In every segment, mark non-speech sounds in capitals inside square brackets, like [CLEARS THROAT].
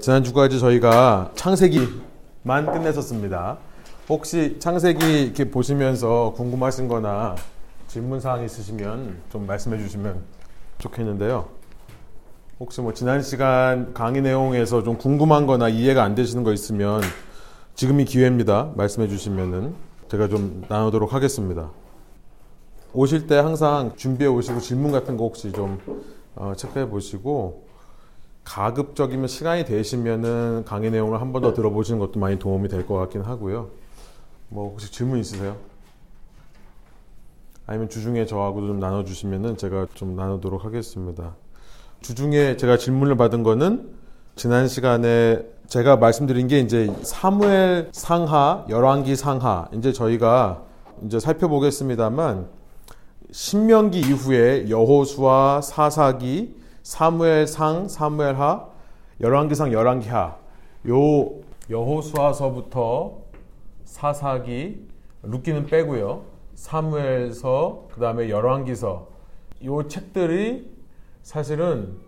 지난주까지 저희가 창세기만 끝냈었습니다. 혹시 창세기 이렇게 보시면서 궁금하신 거나 질문 사항 있으시면 좀 말씀해 주시면 좋겠는데요. 혹시 뭐 지난 시간 강의 내용에서 좀 궁금한 거나 이해가 안 되시는 거 있으면 지금이 기회입니다. 말씀해 주시면은 제가 좀 나누도록 하겠습니다. 오실 때 항상 준비해 오시고 질문 같은 거 혹시 좀 어, 체크해 보시고 가급적이면 시간이 되시면은 강의 내용을 한 번 더 들어보시는 것도 많이 도움이 될 것 같긴 하고요. 뭐 혹시 질문 있으세요? 아니면 주중에 저하고도 좀 나눠주시면은 제가 좀 나누도록 하겠습니다. 주중에 제가 질문을 받은 거는 지난 시간에 제가 말씀드린 게 이제 사무엘 상하, 열왕기 상하 이제 저희가 이제 살펴보겠습니다,만 신명기 이후에 여호수아, 사사기, 사무엘상, 사무엘하, 열왕기상, 열왕기하 요 여호수아서부터 사사기, 룻기는 빼고요. 사무엘서, 그 다음에 열왕기서 요 책들이 사실은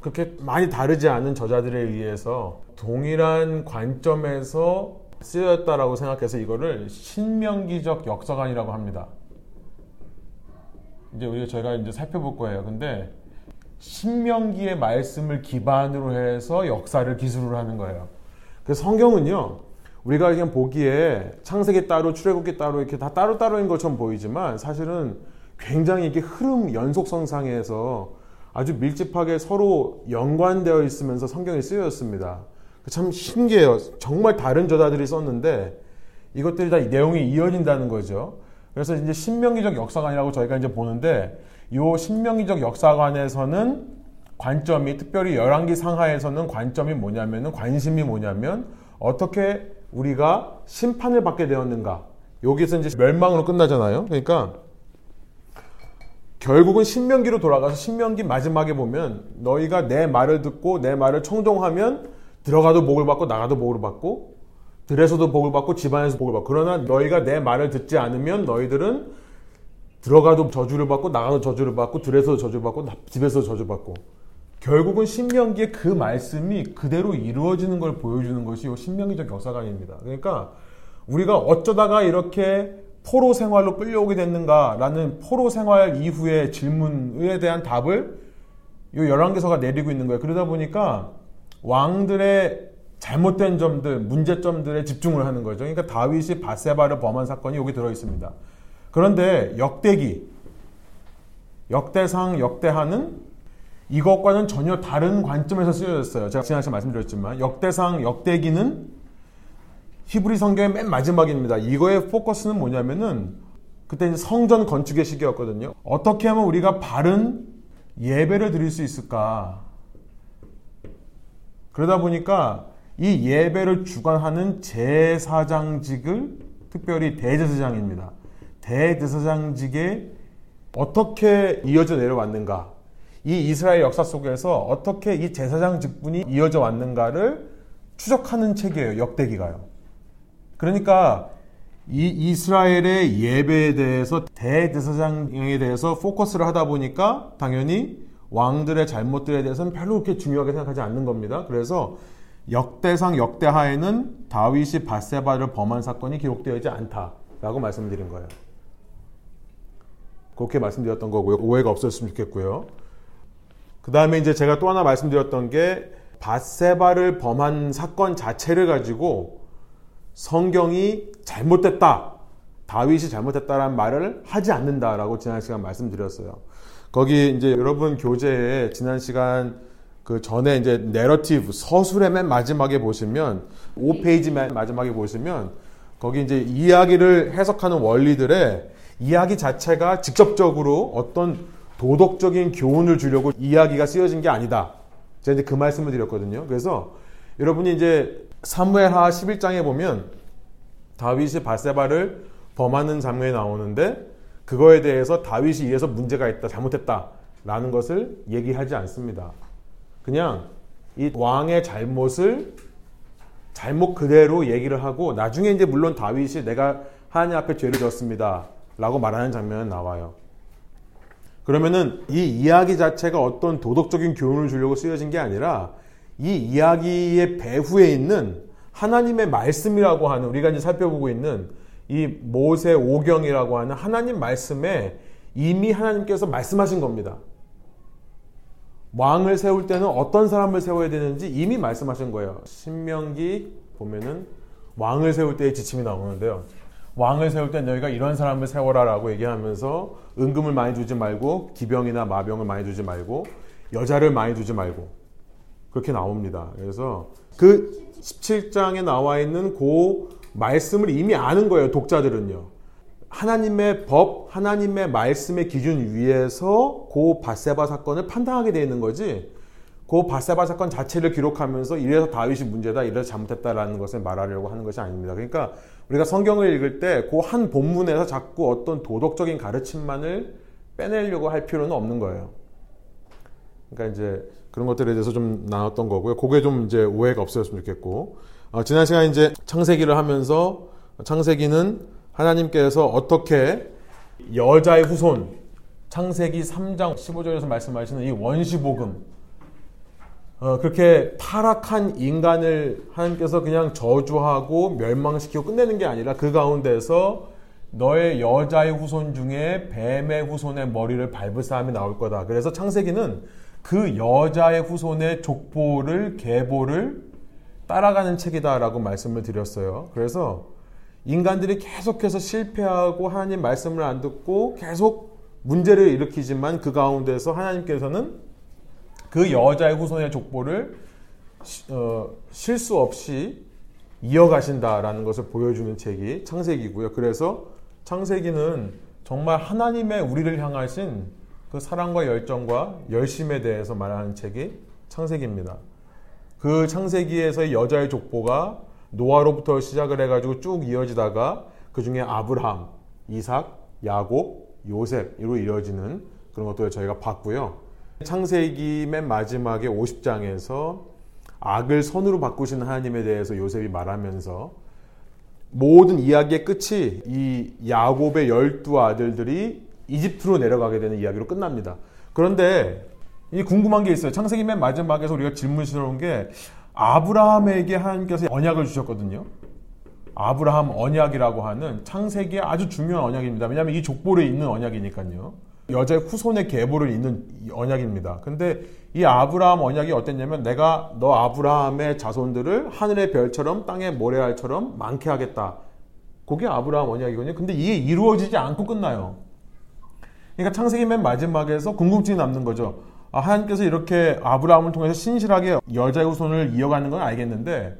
그렇게 많이 다르지 않은 저자들에 의해서 동일한 관점에서 쓰였다라고 생각해서 이거를 신명기적 역사관이라고 합니다. 이제 우리가 저희가 이제 살펴볼 거예요. 근데 신명기의 말씀을 기반으로 해서 역사를 기술을 하는 거예요. 그래서 성경은요. 우리가 그냥 보기에 창세기 따로 출애굽기 따로 이렇게 다 따로따로인 것처럼 보이지만 사실은 굉장히 이게 흐름 연속성상에서 아주 밀집하게 서로 연관되어 있으면서 성경이 쓰여졌습니다. 참 신기해요. 정말 다른 저자들이 썼는데 이것들이 다 내용이 이어진다는 거죠. 그래서 이제 신명기적 역사관이라고 저희가 이제 보는데 이 신명기적 역사관에서는 관점이 특별히 열왕기 상하에서는 관점이 뭐냐면은 관심이 뭐냐면 어떻게 우리가 심판을 받게 되었는가. 여기서 이제 멸망으로 끝나잖아요. 그러니까 결국은 신명기로 돌아가서 신명기 마지막에 보면 너희가 내 말을 듣고 내 말을 청종하면 들어가도 복을 받고 나가도 복을 받고 들에서도 복을 받고 집안에서 복을 받고 그러나 너희가 내 말을 듣지 않으면 너희들은 들어가도 저주를 받고 나가도 저주를 받고 들에서도 저주를 받고 집에서도 저주를 받고 결국은 신명기의 그 말씀이 그대로 이루어지는 걸 보여주는 것이 이 신명기적 역사관입니다. 그러니까 우리가 어쩌다가 이렇게 포로 생활로 끌려오게 됐는가라는 포로 생활 이후의 질문에 대한 답을 이 열왕기서가 내리고 있는 거예요. 그러다 보니까 왕들의 잘못된 점들, 문제점들에 집중을 하는 거죠. 그러니까 다윗이 바세바를 범한 사건이 여기 들어 있습니다. 그런데 역대기, 역대상, 역대하는 이것과는 전혀 다른 관점에서 쓰여졌어요. 제가 지난 시간 말씀드렸지만 역대상, 역대기는 히브리 성경의 맨 마지막입니다. 이거의 포커스는 뭐냐면은 그때 이제 성전 건축의 시기였거든요. 어떻게 하면 우리가 바른 예배를 드릴 수 있을까? 그러다 보니까 이 예배를 주관하는 제사장직을 특별히 대제사장입니다. 대제사장직에 어떻게 이어져 내려왔는가? 이 이스라엘 역사 속에서 어떻게 이 제사장 직분이 이어져 왔는가를 추적하는 책이에요. 역대기가요. 그러니까 이 이스라엘의 예배에 대해서 대제사장에 대해서 포커스를 하다 보니까 당연히 왕들의 잘못들에 대해서는 별로 그렇게 중요하게 생각하지 않는 겁니다. 그래서 역대상 역대하에는 다윗이 바세바를 범한 사건이 기록되어 있지 않다라고 말씀드린 거예요. 그렇게 말씀드렸던 거고요. 오해가 없었으면 좋겠고요. 그 다음에 이제 제가 또 하나 말씀드렸던 게 바세바를 범한 사건 자체를 가지고 성경이 잘못됐다. 다윗이 잘못했다라는 말을 하지 않는다라고 지난 시간 말씀드렸어요. 거기 이제 여러분 교재에 지난 시간 그 전에 이제 내러티브 서술의 맨 마지막에 보시면 5페이지 맨 마지막에 보시면 거기 이제 이야기를 해석하는 원리들의 이야기 자체가 직접적으로 어떤 도덕적인 교훈을 주려고 이야기가 쓰여진 게 아니다. 제가 이제 그 말씀을 드렸거든요. 그래서 여러분이 이제 사무엘하 11장에 보면 다윗이 바세바를 범하는 장면이 나오는데 그거에 대해서 다윗이 이래서 문제가 있다, 잘못했다 라는 것을 얘기하지 않습니다. 그냥 이 왕의 잘못을 잘못 그대로 얘기를 하고 나중에 이제 물론 다윗이 내가 하나님 앞에 죄를 졌습니다. 라고 말하는 장면은 나와요. 그러면은 이 이야기 자체가 어떤 도덕적인 교훈을 주려고 쓰여진 게 아니라 이 이야기의 배후에 있는 하나님의 말씀이라고 하는 우리가 이제 살펴보고 있는 이 모세 오경이라고 하는 하나님 말씀에 이미 하나님께서 말씀하신 겁니다. 왕을 세울 때는 어떤 사람을 세워야 되는지 이미 말씀하신 거예요. 신명기 보면은 왕을 세울 때의 지침이 나오는데요. 왕을 세울 때 너희가 이런 사람을 세워라라고 얘기하면서 은금을 많이 두지 말고 기병이나 마병을 많이 두지 말고 여자를 많이 두지 말고 그렇게 나옵니다. 그래서 그 17장에 나와 있는 그 말씀을 이미 아는 거예요. 독자들은요. 하나님의 법, 하나님의 말씀의 기준 위에서 그 바세바 사건을 판단하게 되어 있는 거지. 그 바세바 사건 자체를 기록하면서 이래서 다윗이 문제다, 이래서 잘못했다라는 것을 말하려고 하는 것이 아닙니다. 그러니까 우리가 성경을 읽을 때 그 한 본문에서 자꾸 어떤 도덕적인 가르침만을 빼내려고 할 필요는 없는 거예요. 그러니까 이제 그런 것들에 대해서 좀 나눴던 거고요. 그게 좀 이제 오해가 없어졌으면 좋겠고. 어, 지난 시간 이제 창세기를 하면서 창세기는 하나님께서 어떻게 여자의 후손, 창세기 3장 15절에서 말씀하시는 이 원시복음, 어, 그렇게 타락한 인간을 하나님께서 그냥 저주하고 멸망시키고 끝내는 게 아니라 그 가운데서 너의 여자의 후손 중에 뱀의 후손의 머리를 밟을 사람이 나올 거다. 그래서 창세기는 그 여자의 후손의 족보를 계보를 따라가는 책이다라고 말씀을 드렸어요. 그래서 인간들이 계속해서 실패하고 하나님 말씀을 안 듣고 계속 문제를 일으키지만 그 가운데서 하나님께서는 그 여자의 후손의 족보를 어, 실수 없이 이어가신다라는 것을 보여주는 책이 창세기고요. 그래서 창세기는 정말 하나님의 우리를 향하신 그 사랑과 열정과 열심에 대해서 말하는 책이 창세기입니다. 그 창세기에서의 여자의 족보가 노아로부터 시작을 해가지고 쭉 이어지다가 그 중에 아브라함, 이삭, 야곱, 요셉으로 이어지는 그런 것들을 저희가 봤고요. 창세기 맨 마지막에 50장에서 악을 선으로 바꾸시는 하나님에 대해서 요셉이 말하면서 모든 이야기의 끝이 이 야곱의 열두 아들들이 이집트로 내려가게 되는 이야기로 끝납니다. 그런데 이 궁금한 게 있어요. 창세기 맨 마지막에서 우리가 질문스러운 게 아브라함에게 하나님께서 언약을 주셨거든요. 아브라함 언약이라고 하는 창세기의 아주 중요한 언약입니다. 왜냐하면 이 족보를 잇는 언약이니까요. 여자의 후손의 계보를 잇는 언약입니다. 근데 이 아브라함 언약이 어땠냐면 내가 너 아브라함의 자손들을 하늘의 별처럼 땅의 모래알처럼 많게 하겠다. 그게 아브라함 언약이거든요. 근데 이게 이루어지지 않고 끝나요. 그러니까 창세기 맨 마지막에서 궁금증이 남는 거죠. 아, 하나님께서 이렇게 아브라함을 통해서 신실하게 여자의 후손을 이어가는 건 알겠는데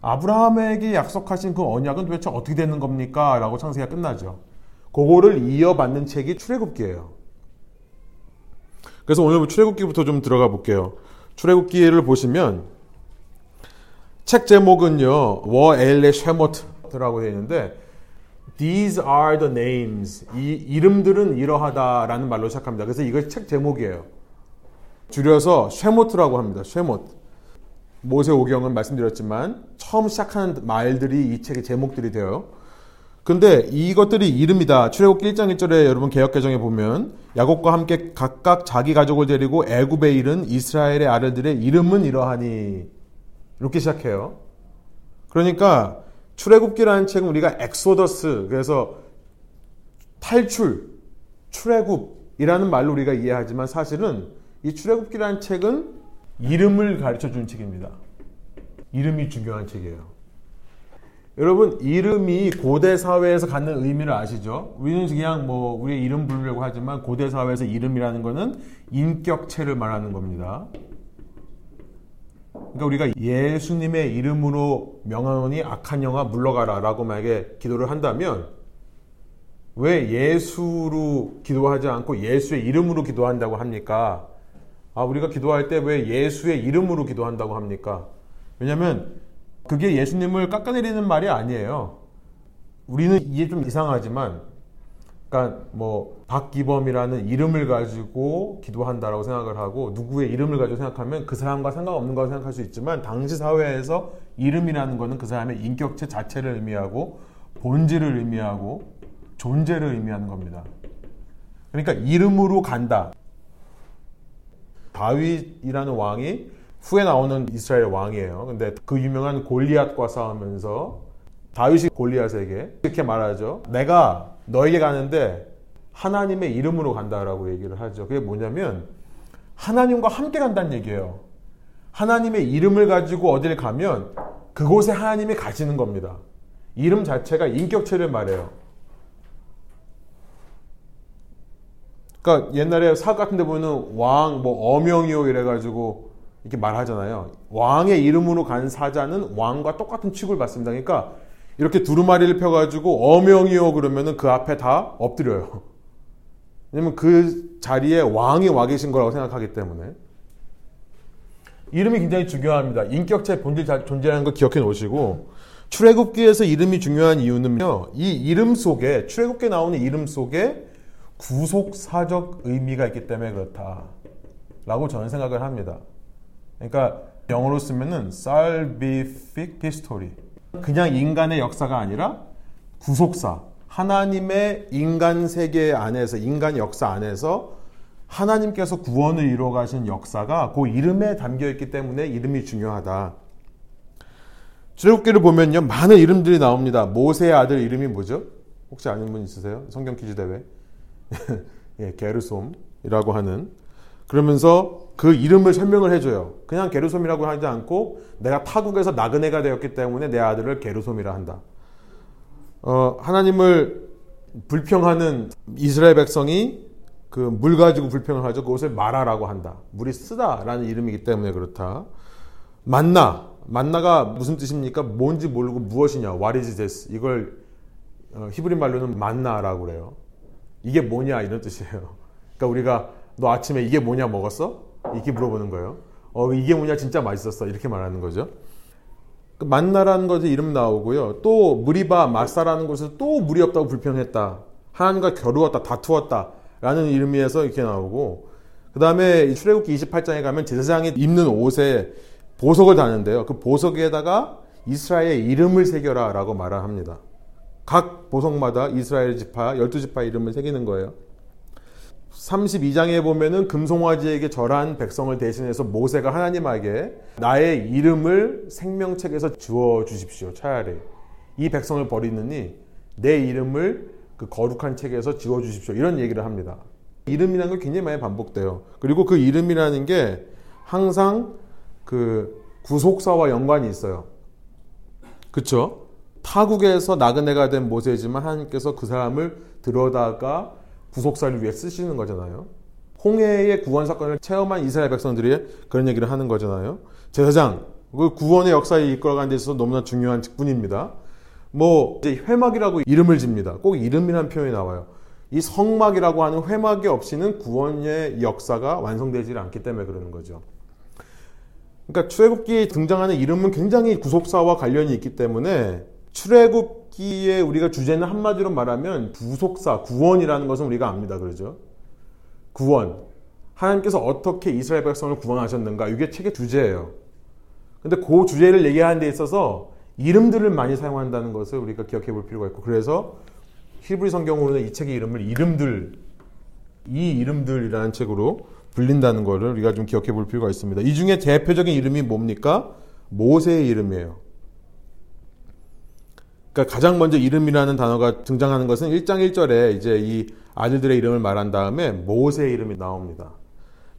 아브라함에게 약속하신 그 언약은 도대체 어떻게 되는 겁니까? 라고 창세기가 끝나죠. 그거를 이어받는 책이 출애굽기예요. 그래서 오늘 출애굽기부터 좀 들어가 볼게요. 출애굽기를 보시면 책 제목은요. 워 엘레 쉐모트라고 되어 있는데 These are the names. 이 이름들은 이러하다라는 말로 시작합니다. 그래서 이거 책 제목이에요. 줄여서 쉐모트라고 합니다. 쉐모트. 모세 오경은 말씀드렸지만 처음 시작하는 말들이 이 책의 제목들이 돼요. 근데 이것들이 이름이다. 출애굽기 1장 1절에 여러분 개혁 개정에 보면 야곱과 함께 각각 자기 가족을 데리고 애굽에 이른 이스라엘의 아들들의 이름은 이러하니 이렇게 시작해요. 그러니까 출애굽기라는 책은 우리가 엑소더스 그래서 탈출, 출애굽이라는 말로 우리가 이해하지만 사실은 이 출애굽기라는 책은 이름을 가르쳐 주는 책입니다. 이름이 중요한 책이에요. 여러분 이름이 고대 사회에서 갖는 의미를 아시죠? 우리는 그냥 뭐 우리 이름 부르려고 하지만 고대 사회에서 이름이라는 것은 인격체를 말하는 겁니다. 그러니까 우리가 예수님의 이름으로 명하노니 악한 영화 물러가라라고 만약에 기도를 한다면 왜 예수로 기도하지 않고 예수의 이름으로 기도한다고 합니까? 아, 우리가 기도할 때 왜 예수의 이름으로 기도한다고 합니까? 왜냐면 그게 예수님을 깎아내리는 말이 아니에요. 우리는 이게 좀 이상하지만, 그러니까 뭐 박기범이라는 이름을 가지고 기도한다라고 생각을 하고 누구의 이름을 가지고 생각하면 그 사람과 상관없는 거라고 생각할 수 있지만 당시 사회에서 이름이라는 것은 그 사람의 인격체 자체를 의미하고 본질을 의미하고 존재를 의미하는 겁니다. 그러니까 이름으로 간다. 다윗이라는 왕이 후에 나오는 이스라엘 왕이에요. 근데 그 유명한 골리앗과 싸우면서 다윗이 골리앗에게 이렇게 말하죠. 내가 너에게 가는데 하나님의 이름으로 간다라고 얘기를 하죠. 그게 뭐냐면 하나님과 함께 간다는 얘기예요. 하나님의 이름을 가지고 어딜 가면 그곳에 하나님이 가시는 겁니다. 이름 자체가 인격체를 말해요. 그러니까 옛날에 사극 같은 데 보면은 왕, 뭐 어명이요 이래가지고 이렇게 말하잖아요. 왕의 이름으로 간 사자는 왕과 똑같은 취급을 받습니다. 그러니까 이렇게 두루마리를 펴가지고 어명이요 그러면은 그 앞에 다 엎드려요. [LAUGHS] 왜냐면 그 자리에 왕이 와 계신 거라고 생각하기 때문에. 이름이 굉장히 중요합니다. 인격체 본질 존재하는 걸 기억해 놓으시고 출애굽기에서 이름이 중요한 이유는요. 이 이름 속에 출애굽기에 나오는 이름 속에 구속사적 의미가 있기 때문에 그렇다라고 저는 생각을 합니다. 그러니까 영어로 쓰면은 salvific history. 그냥 인간의 역사가 아니라 구속사. 하나님의 인간 세계 안에서 인간 역사 안에서 하나님께서 구원을 이루어 가신 역사가 그 이름에 담겨 있기 때문에 이름이 중요하다. 출애굽기를 보면요. 많은 이름들이 나옵니다. 모세의 아들 이름이 뭐죠? 혹시 아는 분 있으세요? 성경 퀴즈 대회. [LAUGHS] 예, 게르솜이라고 하는 그러면서 그 이름을 설명을 해줘요. 그냥 게르솜이라고 하지 않고 내가 타국에서 나그네가 되었기 때문에 내 아들을 게르솜이라 한다. 어, 하나님을 불평하는 이스라엘 백성이 그 물 가지고 불평을 하죠. 그것을 마라라고 한다. 물이 쓰다라는 이름이기 때문에 그렇다. 만나. 만나가 무슨 뜻입니까? 뭔지 모르고 무엇이냐. This? 이걸 어, 히브리 말로는 만나라고 그래요. 이게 뭐냐 이런 뜻이에요. 그러니까 우리가 너 아침에 이게 뭐냐 먹었어? 이렇게 물어보는 거예요. 어 이게 뭐냐 진짜 맛있었어 이렇게 말하는 거죠. 그 만나라는 것에 이름 나오고요. 또 무리바 마사라는 곳에서 또 물이 없다고 불평했다. 하나님과 겨루었다, 다투었다. 라는 의미에서 이렇게 나오고 그 다음에 출애굽기 28장에 가면 제사장이 입는 옷에 보석을 다는데요. 그 보석에다가 이스라엘의 이름을 새겨라 라고 말을 합니다. 각 보석마다 이스라엘 지파 12지파 이름을 새기는 거예요. 32장에 보면은 금송아지에게 절한 백성을 대신해서 모세가 하나님에게 나의 이름을 생명책에서 지워 주십시오. 차라리 이 백성을 버리느니 내 이름을 그 거룩한 책에서 지워 주십시오. 이런 얘기를 합니다. 이름이라는 걸 굉장히 많이 반복돼요. 그리고 그 이름이라는 게 항상 그 구속사와 연관이 있어요. 그렇죠? 타국에서 나그네가 된 모세지만 하나님께서 그 사람을 들어다가 구속사를 위해 쓰시는 거잖아요. 홍해의 구원 사건을 체험한 이스라엘 백성들이 그런 얘기를 하는 거잖아요. 제사장, 그 구원의 역사에 이끌어가는 데 있어서 너무나 중요한 직분입니다. 뭐 이제 회막이라고 이름을 집니다. 꼭 이름이라는 표현이 나와요. 이 성막이라고 하는 회막이 없이는 구원의 역사가 완성되지 않기 때문에 그러는 거죠. 그러니까 출애굽기에 등장하는 이름은 굉장히 구속사와 관련이 있기 때문에 출애굽 기에 우리가 주제는 한마디로 말하면 구속사, 구원이라는 것은 우리가 압니다. 그러죠? 구원. 하나님께서 어떻게 이스라엘 백성을 구원하셨는가? 이게 책의 주제예요. 근데 그 주제를 얘기하는 데 있어서 이름들을 많이 사용한다는 것을 우리가 기억해 볼 필요가 있고 그래서 히브리 성경으로는 이 책의 이름을 이름들 이 이름들이라는 책으로 불린다는 것을 우리가 좀 기억해 볼 필요가 있습니다. 이 중에 대표적인 이름이 뭡니까? 모세의 이름이에요. 그러니까 가장 먼저 이름이라는 단어가 등장하는 것은 1장 1절에 이제 이 아들들의 이름을 말한 다음에 모세의 이름이 나옵니다.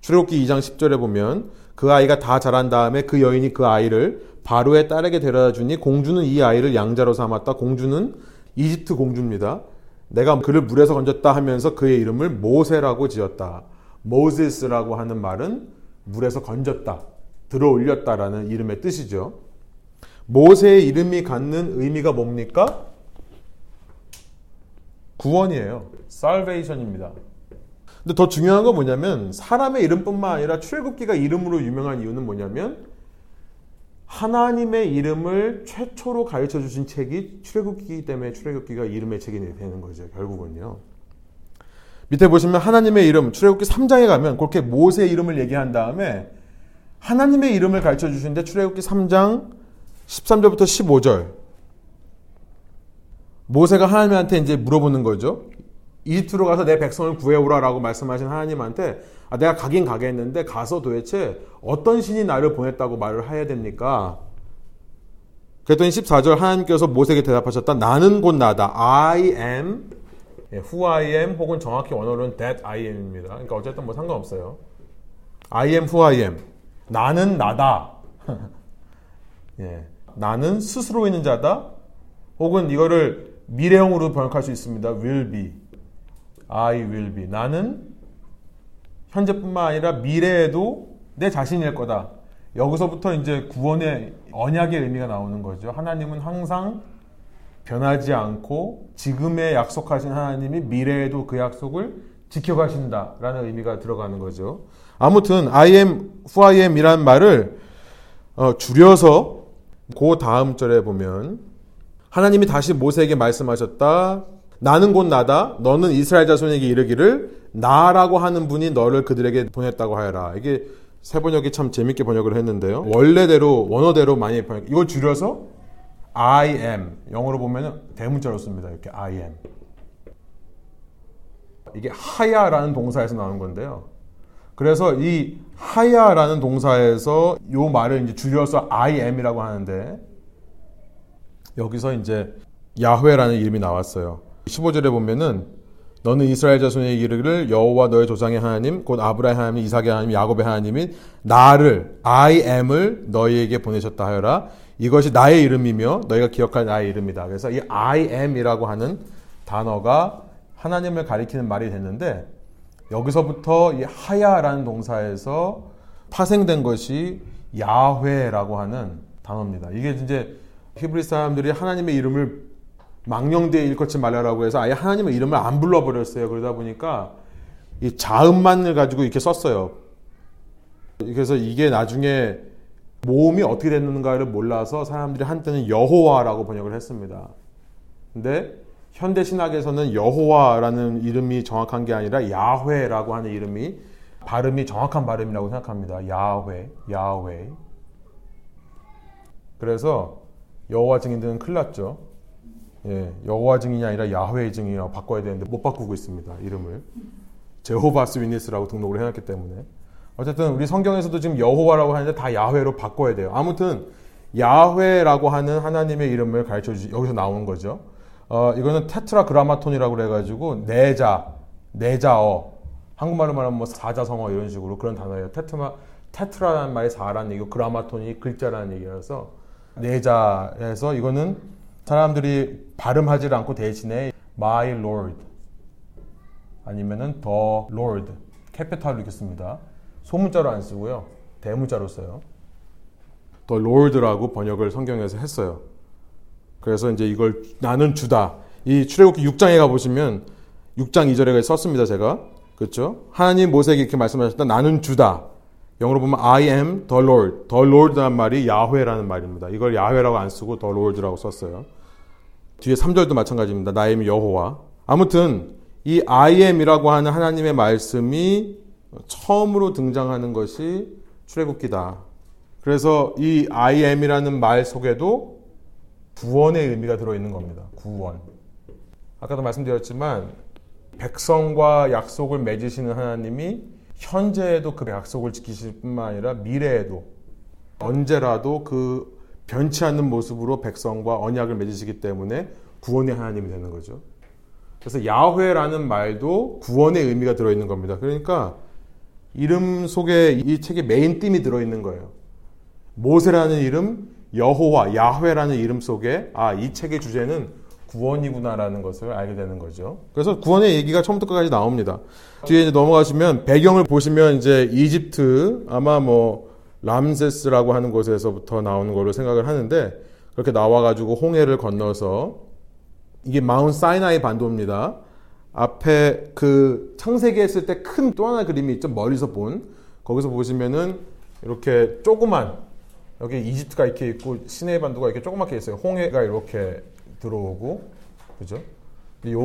출애굽기 2장 10절에 보면 그 아이가 다 자란 다음에 그 여인이 그 아이를 바로의 딸에게 데려다 주니 공주는 이 아이를 양자로 삼았다. 공주는 이집트 공주입니다. 내가 그를 물에서 건졌다 하면서 그의 이름을 모세라고 지었다. 모세스라고 하는 말은 물에서 건졌다. 들어 올렸다라는 이름의 뜻이죠. 모세의 이름이 갖는 의미가 뭡니까? 구원이에요. salvation입니다. 근데 더 중요한 건 뭐냐면 사람의 이름뿐만 아니라 출애굽기가 이름으로 유명한 이유는 뭐냐면 하나님의 이름을 최초로 가르쳐 주신 책이 출애굽기이기 때문에 출애굽기가 이름의 책이 되는 거죠. 결국은요. 밑에 보시면 하나님의 이름 출애굽기 3장에 가면 그렇게 모세의 이름을 얘기한 다음에 하나님의 이름을 가르쳐 주시는데 출애굽기 3장 13절부터 15절. 모세가 하나님한테 이제 물어보는 거죠. 이집트로 가서 내 백성을 구해오라라고 말씀하신 하나님한테 아, 내가 가긴 가겠는데 가서 도대체 어떤 신이 나를 보냈다고 말을 해야 됩니까? 그랬더니 14절 하나님께서 모세에게 대답하셨다. 나는 곧 나다. I am, 예, who I am 혹은 정확히 원어로는 that I am입니다. 그러니까 어쨌든 뭐 상관없어요. I am who I am. 나는 나다. [LAUGHS] 예, 나는 스스로 있는 자다. 혹은 이거를 미래형으로 번역할 수 있습니다. will be. I will be. 나는 현재뿐만 아니라 미래에도 내 자신일 거다. 여기서부터 이제 구원의 언약의 의미가 나오는 거죠. 하나님은 항상 변하지 않고 지금의 약속하신 하나님이 미래에도 그 약속을 지켜가신다라는 의미가 들어가는 거죠. 아무튼 I am who I am 이란 말을 어, 줄여서 그 다음 절에 보면 하나님이 다시 모세에게 말씀하셨다. 나는 곧 나다. 너는 이스라엘 자손에게 이르기를 나라고 하는 분이 너를 그들에게 보냈다고 하여라. 이게 세 번역이 참 재밌게 번역을 했는데요. 원래대로 원어대로 많이 번역. 이걸 줄여서 I am 영어로 보면 대문자로 씁니다. 이렇게 I am. 이게 하야라는 동사에서 나오는 건데요. 그래서 이 하야라는 동사에서 요 말을 이제 줄여서 I am이라고 하는데 여기서 이제 야훼라는 이름이 나왔어요. 15절에 보면은 너는 이스라엘 자손의 이르기를 여호와 너의 조상의 하나님 곧 아브라함 하나님 이삭의 하나님 야곱의 하나님인 나를 I am을 너희에게 보내셨다 하여라 이것이 나의 이름이며 너희가 기억할 나의 이름이다. 그래서 이 I am이라고 하는 단어가 하나님을 가리키는 말이 됐는데 여기서부터 이 하야라는 동사에서 파생된 것이 야훼라고 하는 단어입니다. 이게 이제 히브리 사람들이 하나님의 이름을 망령되이 일컫지 말라라고 해서 아예 하나님의 이름을 안 불러버렸어요. 그러다 보니까 이 자음만을 가지고 이렇게 썼어요. 그래서 이게 나중에 모음이 어떻게 됐는가를 몰라서 사람들이 한때는 여호와라고 번역을 했습니다. 근데 현대 신학에서는 여호와라는 이름이 정확한 게 아니라 야훼라고 하는 이름이 발음이 정확한 발음이라고 생각합니다. 야훼, 야훼. 그래서 여호와 증인들은 큰일 났죠. 예, 여호와 증인이 아니라 야훼 증인이라고 바꿔야 되는데 못 바꾸고 있습니다. 이름을. 제호바스 위니스라고 등록을 해놨기 때문에. 어쨌든 우리 성경에서도 지금 여호와라고 하는데 다 야훼로 바꿔야 돼요. 아무튼 야훼라고 하는 하나님의 이름을 가르쳐 주시 여기서 나오는 거죠. 어, 이거는 테트라 그라마톤이라고 그래가지고 내자, 내자어, 한국말로 말하면 뭐 사자성어 이런 식으로 그런 단어예요. 테트마, 테트라라는 말이 4라는 얘기고 그라마톤이 글자라는 얘기라서 내자에서 이거는 사람들이 발음하지 않고 대신에 my lord 아니면은 the lord 캐피탈로 읽겠습니다. 소문자로 안 쓰고요. 대문자로 써요. the lord라고 번역을 성경에서 했어요. 그래서 이제 이걸 나는 주다. 이 출애굽기 6장에 가 보시면 6장 2절에 썼습니다. 제가. 그렇죠? 하나님 모세에게 이렇게 말씀하셨다. 나는 주다. 영어로 보면 I am the Lord. the Lord라는 말이 야훼라는 말입니다. 이걸 야훼라고 안 쓰고 the Lord라고 썼어요. 뒤에 3절도 마찬가지입니다. 이름 여호와. 아무튼 이 I am이라고 하는 하나님의 말씀이 처음으로 등장하는 것이 출애굽기다. 그래서 이 I am이라는 말 속에도 구원의 의미가 들어있는 겁니다. 구원. 아까도 말씀드렸지만 백성과 약속을 맺으시는 하나님이 현재에도 그 약속을 지키실 뿐만 아니라 미래에도 언제라도 그 변치 않는 모습으로 백성과 언약을 맺으시기 때문에 구원의 하나님이 되는 거죠. 그래서 야훼라는 말도 구원의 의미가 들어있는 겁니다. 그러니까 이름 속에 이 책의 메인 띠이 들어있는 거예요. 모세라는 이름, 여호와, 야훼라는 이름 속에 아, 이 책의 주제는 구원이구나라는 것을 알게 되는 거죠. 그래서 구원의 얘기가 처음부터 끝까지 나옵니다. 뒤에 이제 넘어가시면 배경을 보시면 이제 이집트 아마 뭐 람세스라고 하는 곳에서부터 나오는 걸로 생각을 하는데 그렇게 나와가지고 홍해를 건너서 이게 마운 사이나이 반도입니다. 앞에 그 창세기 했을 때 큰 또 하나 그림이 있죠. 멀리서 본. 거기서 보시면은 이렇게 조그만 여기 이집트가 이렇게 있고 시내 반도가 이렇게 조그맣게 있어요. 홍해가 이렇게 들어오고 그죠? 이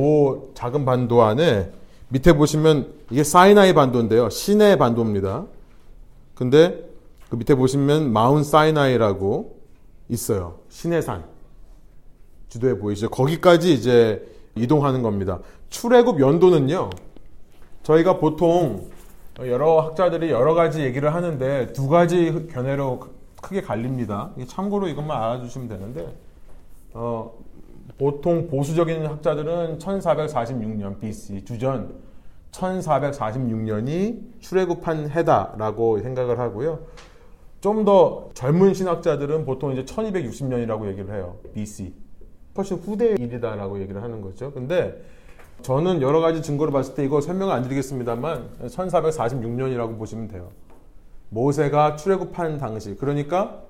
작은 반도 안에 밑에 보시면 이게 사이나이 반도인데요. 시내 반도입니다. 근데 그 밑에 보시면 마운 사이나이라고 있어요. 시내산. 지도에 보이시죠? 거기까지 이제 이동하는 겁니다. 출애굽 연도는요. 저희가 보통 여러 학자들이 여러 가지 얘기를 하는데 두 가지 견해로 크게 갈립니다. 참고로 이것만 알아주시면 되는데 어, 보통 보수적인 학자들은 1446년 BC 주전 1446년이 출애굽한 해다라고 생각을 하고요. 좀 더 젊은 신학자들은 보통 이제 1260년이라고 얘기를 해요. BC. 훨씬 후대 일이다라고 얘기를 하는 거죠. 근데 저는 여러 가지 증거를 봤을 때 이거 설명을 안 드리겠습니다만 1446년이라고 보시면 돼요. 모세가 출애굽한 당시. 그러니까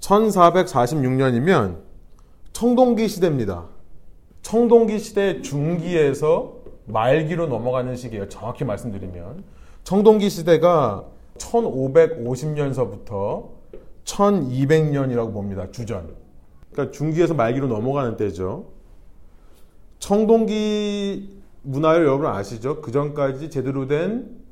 1446년이면 청동기 시대입니다. 청동기 시대 중기에서 말기로 넘어가는 시기예요. 정확히 말씀드리면 청동기 시대가 1550년서부터 1200년이라고 봅니다. 주전. 그러니까 중기에서 말기로 넘어가는 때죠. 청동기 문화를 여러분 아시죠? 그 전까지 제대로 된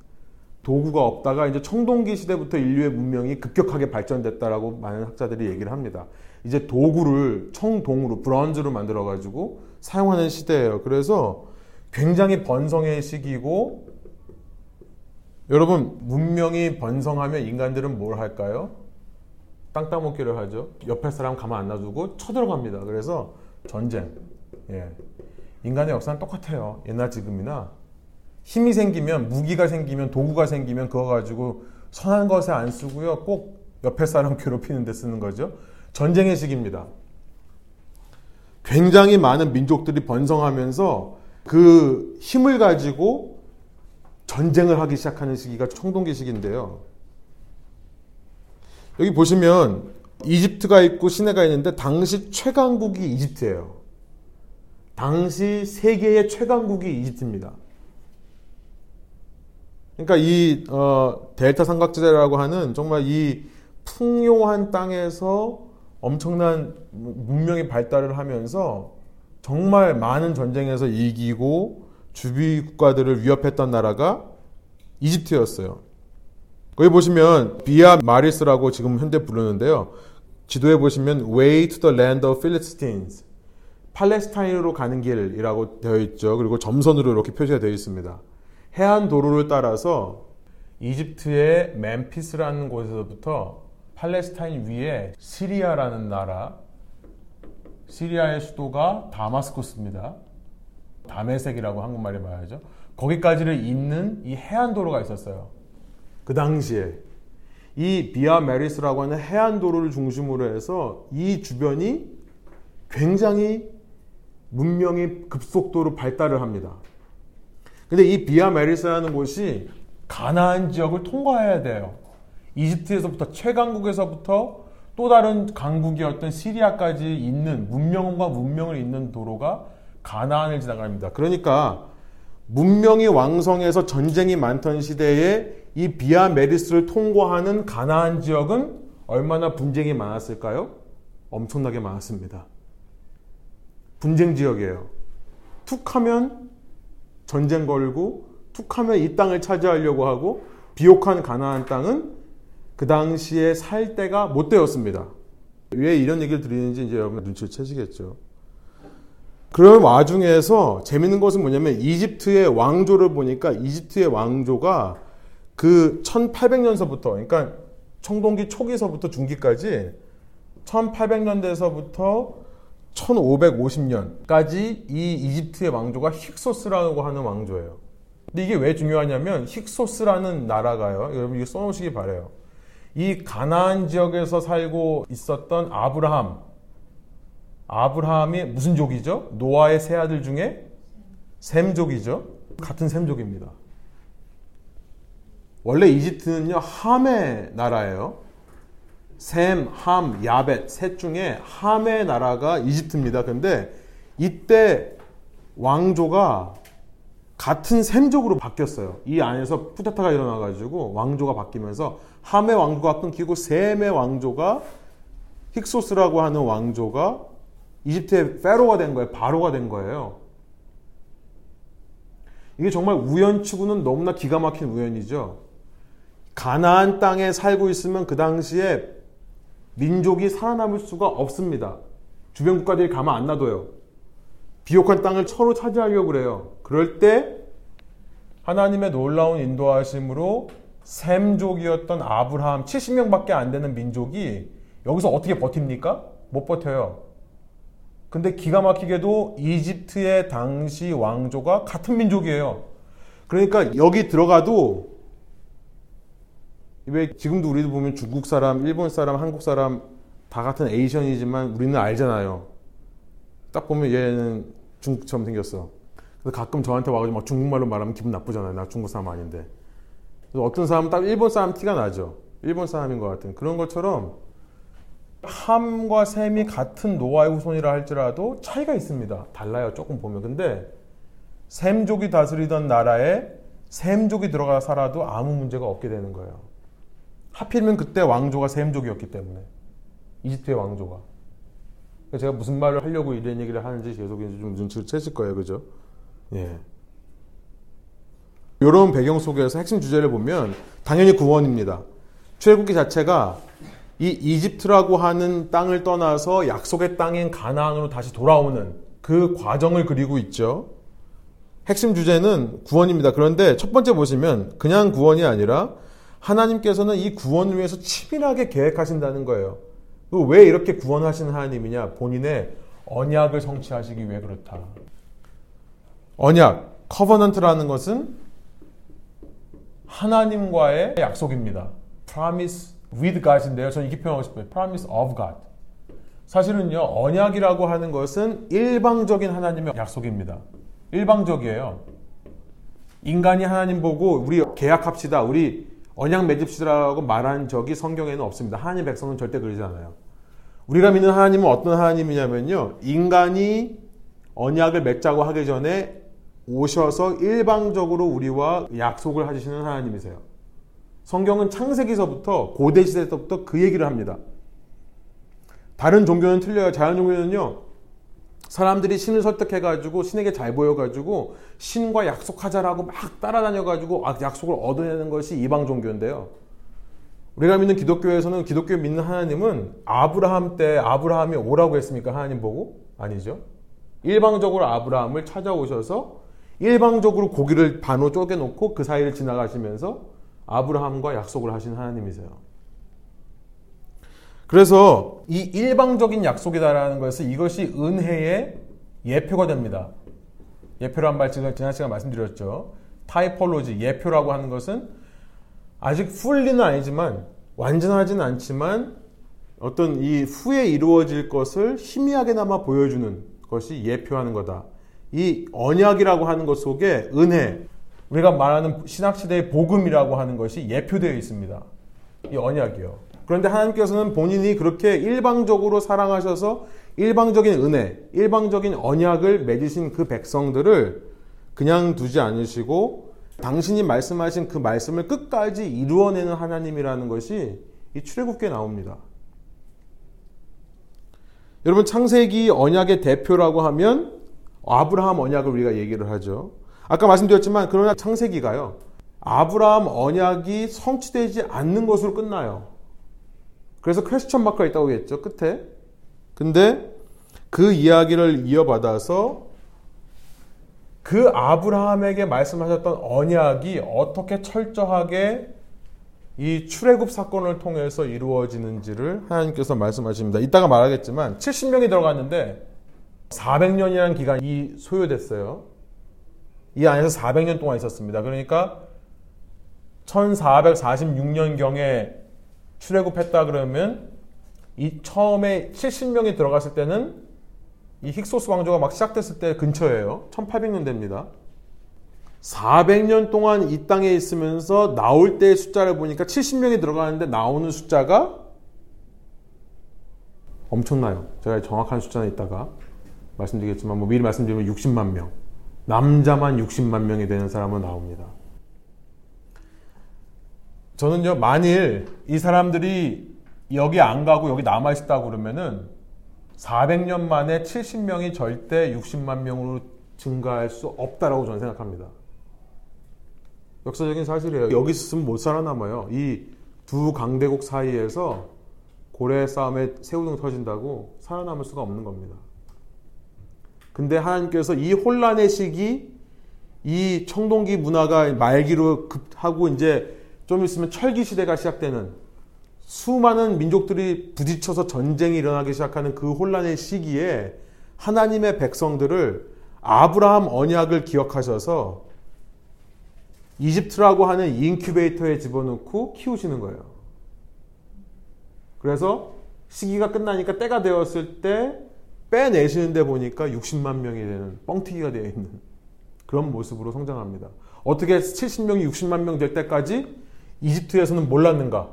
도구가 없다가 이제 청동기 시대부터 인류의 문명이 급격하게 발전됐다라고 많은 학자들이 얘기를 합니다. 이제 도구를 청동으로 브론즈로 만들어 가지고 사용하는 시대예요. 그래서 굉장히 번성의 시기고 여러분 문명이 번성하면 인간들은 뭘 할까요? 땅 따먹기를 하죠. 옆에 사람 가만 안 놔두고 쳐들어갑니다. 그래서 전쟁. 예. 인간의 역사는 똑같아요. 옛날 지금이나 힘이 생기면 무기가 생기면 도구가 생기면 그거 가지고 선한 것에 안 쓰고요. 꼭 옆에 사람 [LAUGHS] 괴롭히는 데 쓰는 거죠. 전쟁의 시기입니다. 굉장히 많은 민족들이 번성하면서 그 힘을 가지고 전쟁을 하기 시작하는 시기가 청동기 시기인데요. 여기 보시면 이집트가 있고 시내가 있는데 당시 최강국이 이집트예요. 당시 세계의 최강국이 이집트입니다. 그러니까 이 어, 델타 삼각지대라고 하는 정말 이 풍요한 땅에서 엄청난 문명의 발달을 하면서 정말 많은 전쟁에서 이기고 주비 국가들을 위협했던 나라가 이집트였어요. 거기 보시면 비아 마리스라고 지금 현대 부르는데요. 지도에 보시면 Way to the Land of Philistines 팔레스타인으로 가는 길이라고 되어 있죠. 그리고 점선으로 이렇게 표시가 되어 있습니다. 해안 도로를 따라서 이집트의 멤피스라는 곳에서부터 팔레스타인 위에 시리아라는 나라, 시리아의 수도가 다마스코스입니다. 다메섹이라고 한국말에 말하죠. 거기까지를 잇는 이 해안 도로가 있었어요. 그 당시에 이 Via Maris라고 하는 해안 도로를 중심으로 해서 이 주변이 굉장히 문명이 급속도로 발달을 합니다. 근데 이 Via Maris라는 곳이 가나안 지역을 통과해야 돼요. 이집트에서부터 최강국에서부터 또 다른 강국이었던 시리아까지 있는 문명과 문명을 잇는 도로가 가나안을 지나갑니다. 그러니까 문명이 왕성해서 전쟁이 많던 시대에 이 비아 메리스를 통과하는 가나안 지역은 얼마나 분쟁이 많았을까요? 엄청나게 많았습니다. 분쟁 지역이에요. 툭 하면 전쟁 걸고 툭 하면 이 땅을 차지하려고 하고 비옥한 가나안 땅은 그 당시에 살 때가 못 되었습니다. 왜 이런 얘기를 드리는지 이제 여러분 눈치를 채시겠죠. 그런 와중에서 재밌는 것은 뭐냐면 이집트의 왕조를 보니까 이집트의 왕조가 그 1800년서부터 그러니까 청동기 초기서부터 중기까지 1800년대에서부터 1550년까지 이 이집트의 왕조가 힉소스라고 하는 왕조예요. 근데 이게 왜 중요하냐면 힉소스라는 나라가요. 여러분 이거 써놓으시기 바래요. 이 가나안 지역에서 살고 있었던 아브라함. 아브라함이 무슨 족이죠? 노아의 세 아들 중에 셈족이죠. 같은 셈족입니다. 원래 이집트는요 함의 나라예요. 셈, 함, 야벳 셋 중에 함의 나라가 이집트입니다. 근데 이때 왕조가 같은 셈족으로 바뀌었어요. 이 안에서 푸타타가 일어나가지고 왕조가 바뀌면서 함의 왕조가 끊기고 셈의 왕조가 힉소스라고 하는 왕조가 이집트의 페로가 된 거예요. 바로가 된 거예요. 이게 정말 우연치고는 너무나 기가 막힌 우연이죠. 가나안 땅에 살고 있으면 그 당시에 민족이 살아남을 수가 없습니다. 주변 국가들이 가만 안 놔둬요. 비옥한 땅을 서로 차지하려고 그래요. 그럴 때 하나님의 놀라운 인도하심으로 샘족이었던 아브라함 70명밖에 안 되는 민족이 여기서 어떻게 버팁니까? 못 버텨요. 근데 기가 막히게도 이집트의 당시 왕조가 같은 민족이에요. 그러니까 여기 들어가도 왜 지금도 우리도 보면 중국 사람, 일본 사람, 한국 사람 다 같은 에이션이지만 우리는 알잖아요. 딱 보면 얘는 중국처럼 생겼어. 그래서 가끔 저한테 와가지고 막 중국말로 말하면 기분 나쁘잖아요. 나 중국 사람 아닌데. 그래서 어떤 사람은 딱 일본 사람 티가 나죠. 일본 사람인 것 같은 그런 것처럼 함과 셈이 같은 노아의 후손이라 할지라도 차이가 있습니다. 달라요. 조금 보면. 근데 셈족이 다스리던 나라에 셈족이 들어가 살아도 아무 문제가 없게 되는 거예요. 하필이면 그때 왕조가 셈족이었기 때문에. 이집트의 왕조가. 제가 무슨 말을 하려고 이런 얘기를 하는지 계속 좀 눈치를 채실 거예요. 그죠? 예. 이런 배경 속에서 핵심 주제를 보면 당연히 구원입니다. 출애굽기 자체가 이 이집트라고 하는 땅을 떠나서 약속의 땅인 가나안으로 다시 돌아오는 그 과정을 그리고 있죠. 핵심 주제는 구원입니다. 그런데 첫 번째 보시면 그냥 구원이 아니라 하나님께서는 이 구원을 위해서 치밀하게 계획하신다는 거예요. 왜 이렇게 구원하시는 하나님이냐? 본인의 언약을 성취하시기 위해 그렇다. 언약, covenant라는 것은 하나님과의 약속입니다. promise with God인데요. 저는 이렇게 표현하고 싶어요. promise of God. 사실은요, 언약이라고 하는 것은 일방적인 하나님의 약속입니다. 일방적이에요. 인간이 하나님 보고 우리 계약합시다. 우리 언약 맺읍시다라고 말한 적이 성경에는 없습니다. 하나님 백성은 절대 그러지 않아요. 우리가 믿는 하나님은 어떤 하나님이냐면요. 인간이 언약을 맺자고 하기 전에 오셔서 일방적으로 우리와 약속을 하시는 하나님이세요. 성경은 창세기서부터 고대 시대 때부터 그 얘기를 합니다. 다른 종교는 틀려요. 자연 종교는요. 사람들이 신을 설득해가지고 신에게 잘 보여가지고 신과 약속하자라고 막 따라다녀가지고 아, 약속을 얻어내는 것이 이방 종교인데요. 우리가 믿는 기독교에서는 기독교 믿는 하나님은 아브라함 때 아브라함이 오라고 했습니까? 하나님 보고? 아니죠. 일방적으로 아브라함을 찾아오셔서 일방적으로 고기를 반으로 쪼개놓고 그 사이를 지나가시면서 아브라함과 약속을 하신 하나님이세요. 그래서 이 일방적인 약속이다라는 것은 이것이 은혜의 예표가 됩니다. 예표란 말 지금 지난 시간 말씀드렸죠. 타이폴로지, 예표라고 하는 것은 아직 풀리는 아니지만 완전하지는 않지만 어떤 이 후에 이루어질 것을 희미하게나마 보여주는 것이 예표하는 거다. 이 언약이라고 하는 것 속에 은혜, 우리가 말하는 신학시대의 복음이라고 하는 것이 예표되어 있습니다. 이 언약이요. 그런데 하나님께서는 본인이 그렇게 일방적으로 사랑하셔서 일방적인 은혜, 일방적인 언약을 맺으신 그 백성들을 그냥 두지 않으시고 당신이 말씀하신 그 말씀을 끝까지 이루어내는 하나님이라는 것이 이 출애굽기에 나옵니다. 여러분 창세기 언약의 대표라고 하면 아브라함 언약을 우리가 얘기를 하죠. 아까 말씀드렸지만 그러나 창세기가요. 아브라함 언약이 성취되지 않는 것으로 끝나요. 그래서 퀘스천 마크가 있다고 했죠. 끝에. 근데 그 이야기를 이어받아서 그 아브라함에게 말씀하셨던 언약이 어떻게 철저하게 이 출애굽 사건을 통해서 이루어지는지를 하나님께서 말씀하십니다. 이따가 말하겠지만 70명이 들어갔는데 400년이라는 기간이 소요됐어요. 이 안에서 400년 동안 있었습니다. 그러니까 1446년경에 출애굽했다 그러면 이 처음에 70명이 들어갔을 때는 이 힉소스 왕조가 막 시작됐을 때 근처예요. 1800년 됩니다. 400년 동안 이 땅에 있으면서 나올 때의 숫자를 보니까 70명이 들어가는데 나오는 숫자가 엄청나요. 제가 정확한 숫자는 이따가 말씀드리겠지만 뭐 미리 말씀드리면 60만 명. 남자만 60만 명이 되는 사람은 나옵니다. 저는요, 만일 이 사람들이 여기 안 가고 여기 남아 있었다고 그러면은 400년 만에 70명이 절대 60만 명으로 증가할 수 없다라고 저는 생각합니다. 역사적인 사실이에요. 여기 있으면 못 살아남아요. 이 두 강대국 사이에서 고래 싸움에 새우등 터진다고 살아남을 수가 없는 겁니다. 근데 하나님께서 이 혼란의 시기, 이 청동기 문화가 말기로 급하고 이제 좀 있으면 철기 시대가 시작되는 수많은 민족들이 부딪혀서 전쟁이 일어나기 시작하는 그 혼란의 시기에 하나님의 백성들을 아브라함 언약을 기억하셔서 이집트라고 하는 인큐베이터에 집어넣고 키우시는 거예요. 그래서 시기가 끝나니까 때가 되었을 때 빼내시는데 보니까 60만 명이 되는 뻥튀기가 되어 있는 그런 모습으로 성장합니다. 어떻게 70명이 60만 명 될 때까지 이집트에서는 몰랐는가?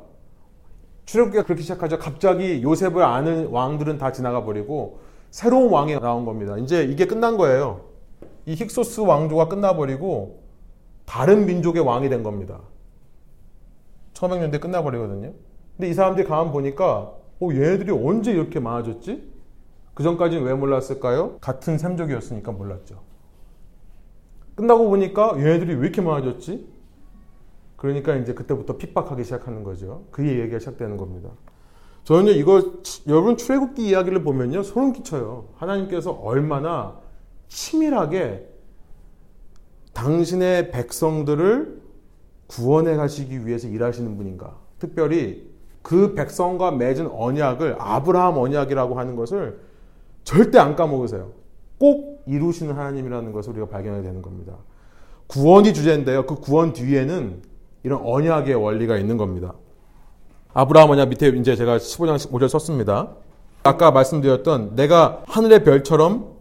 출애굽기가 그렇게 시작하죠. 갑자기 요셉을 아는 왕들은 다 지나가 버리고 새로운 왕이 나온 겁니다. 이제 이게 끝난 거예요. 이 힉소스 왕조가 끝나버리고 다른 민족의 왕이 된 겁니다. 1500년대 끝나버리거든요. 근데 이 사람들이 가만 보니까 어, 얘네들이 언제 이렇게 많아졌지? 그 전까지는 왜 몰랐을까요? 같은 샘족이었으니까 몰랐죠. 끝나고 보니까 얘네들이 왜 이렇게 많아졌지? 그러니까 이제 그때부터 핍박하기 시작하는 거죠. 그 얘기가 시작되는 겁니다. 저는요, 이거, 여러분 출애굽기 이야기를 보면요, 소름 끼쳐요. 하나님께서 얼마나 치밀하게 당신의 백성들을 구원해 가시기 위해서 일하시는 분인가. 특별히 그 백성과 맺은 언약을 아브라함 언약이라고 하는 것을 절대 안 까먹으세요. 꼭 이루시는 하나님이라는 것을 우리가 발견해야 되는 겁니다. 구원이 주제인데요. 그 구원 뒤에는 이런 언약의 원리가 있는 겁니다. 아브라함 언약 밑에 이제 제가 15장 5절 썼습니다. 아까 말씀드렸던 내가 하늘의 별처럼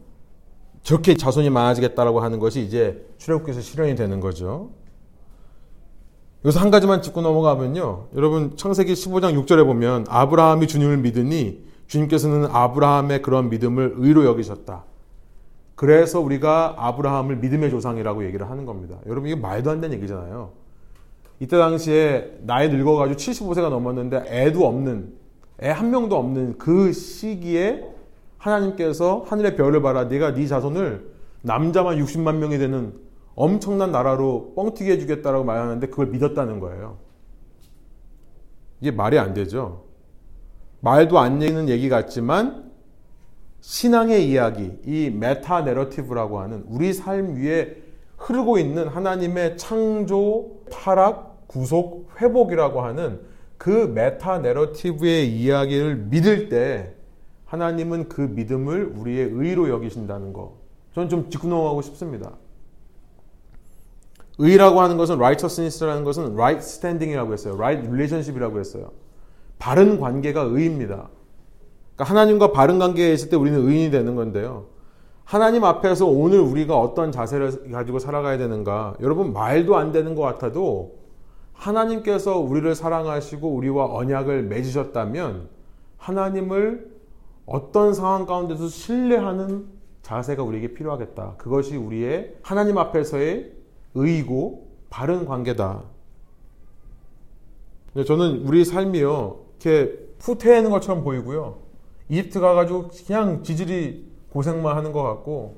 저렇게 자손이 많아지겠다라고 하는 것이 이제 출애굽기에서 실현이 되는 거죠. 여기서 한 가지만 짚고 넘어가면요. 여러분 창세기 15장 6절에 보면 아브라함이 주님을 믿으니 주님께서는 아브라함의 그런 믿음을 의로 여기셨다. 그래서 우리가 아브라함을 믿음의 조상이라고 얘기를 하는 겁니다. 여러분 이게 말도 안 되는 얘기잖아요. 이때 당시에 나이 늙어가지고 75세가 넘었는데 애도 없는 애 한 명도 없는 그 시기에 하나님께서 하늘의 별을 봐라 네가 네 자손을 남자만 60만 명이 되는 엄청난 나라로 뻥튀기 해주겠다라고 말하는데 그걸 믿었다는 거예요. 이게 말이 안 되죠. 말도 안 되는 얘기 같지만 신앙의 이야기, 이 메타 내러티브라고 하는 우리 삶 위에 흐르고 있는 하나님의 창조, 타락, 구속, 회복이라고 하는 그 메타 내러티브의 이야기를 믿을 때 하나님은 그 믿음을 우리의 의로 여기신다는 거. 저는 좀 짚고 넘어가고 싶습니다. 의라고 하는 것은 righteousness라는 것은 right standing이라고 했어요. right relationship이라고 했어요. 바른 관계가 의입니다. 그러니까 하나님과 바른 관계에 있을 때 우리는 의인이 되는 건데요. 하나님 앞에서 오늘 우리가 어떤 자세를 가지고 살아가야 되는가. 여러분 말도 안 되는 것 같아도 하나님께서 우리를 사랑하시고 우리와 언약을 맺으셨다면 하나님을 어떤 상황 가운데서 신뢰하는 자세가 우리에게 필요하겠다. 그것이 우리의 하나님 앞에서의 의이고 바른 관계다. 저는 우리 삶이요, 이렇게 후퇴하는 것처럼 보이고요. 이집트 가가지고 그냥 지질이 고생만 하는 것 같고,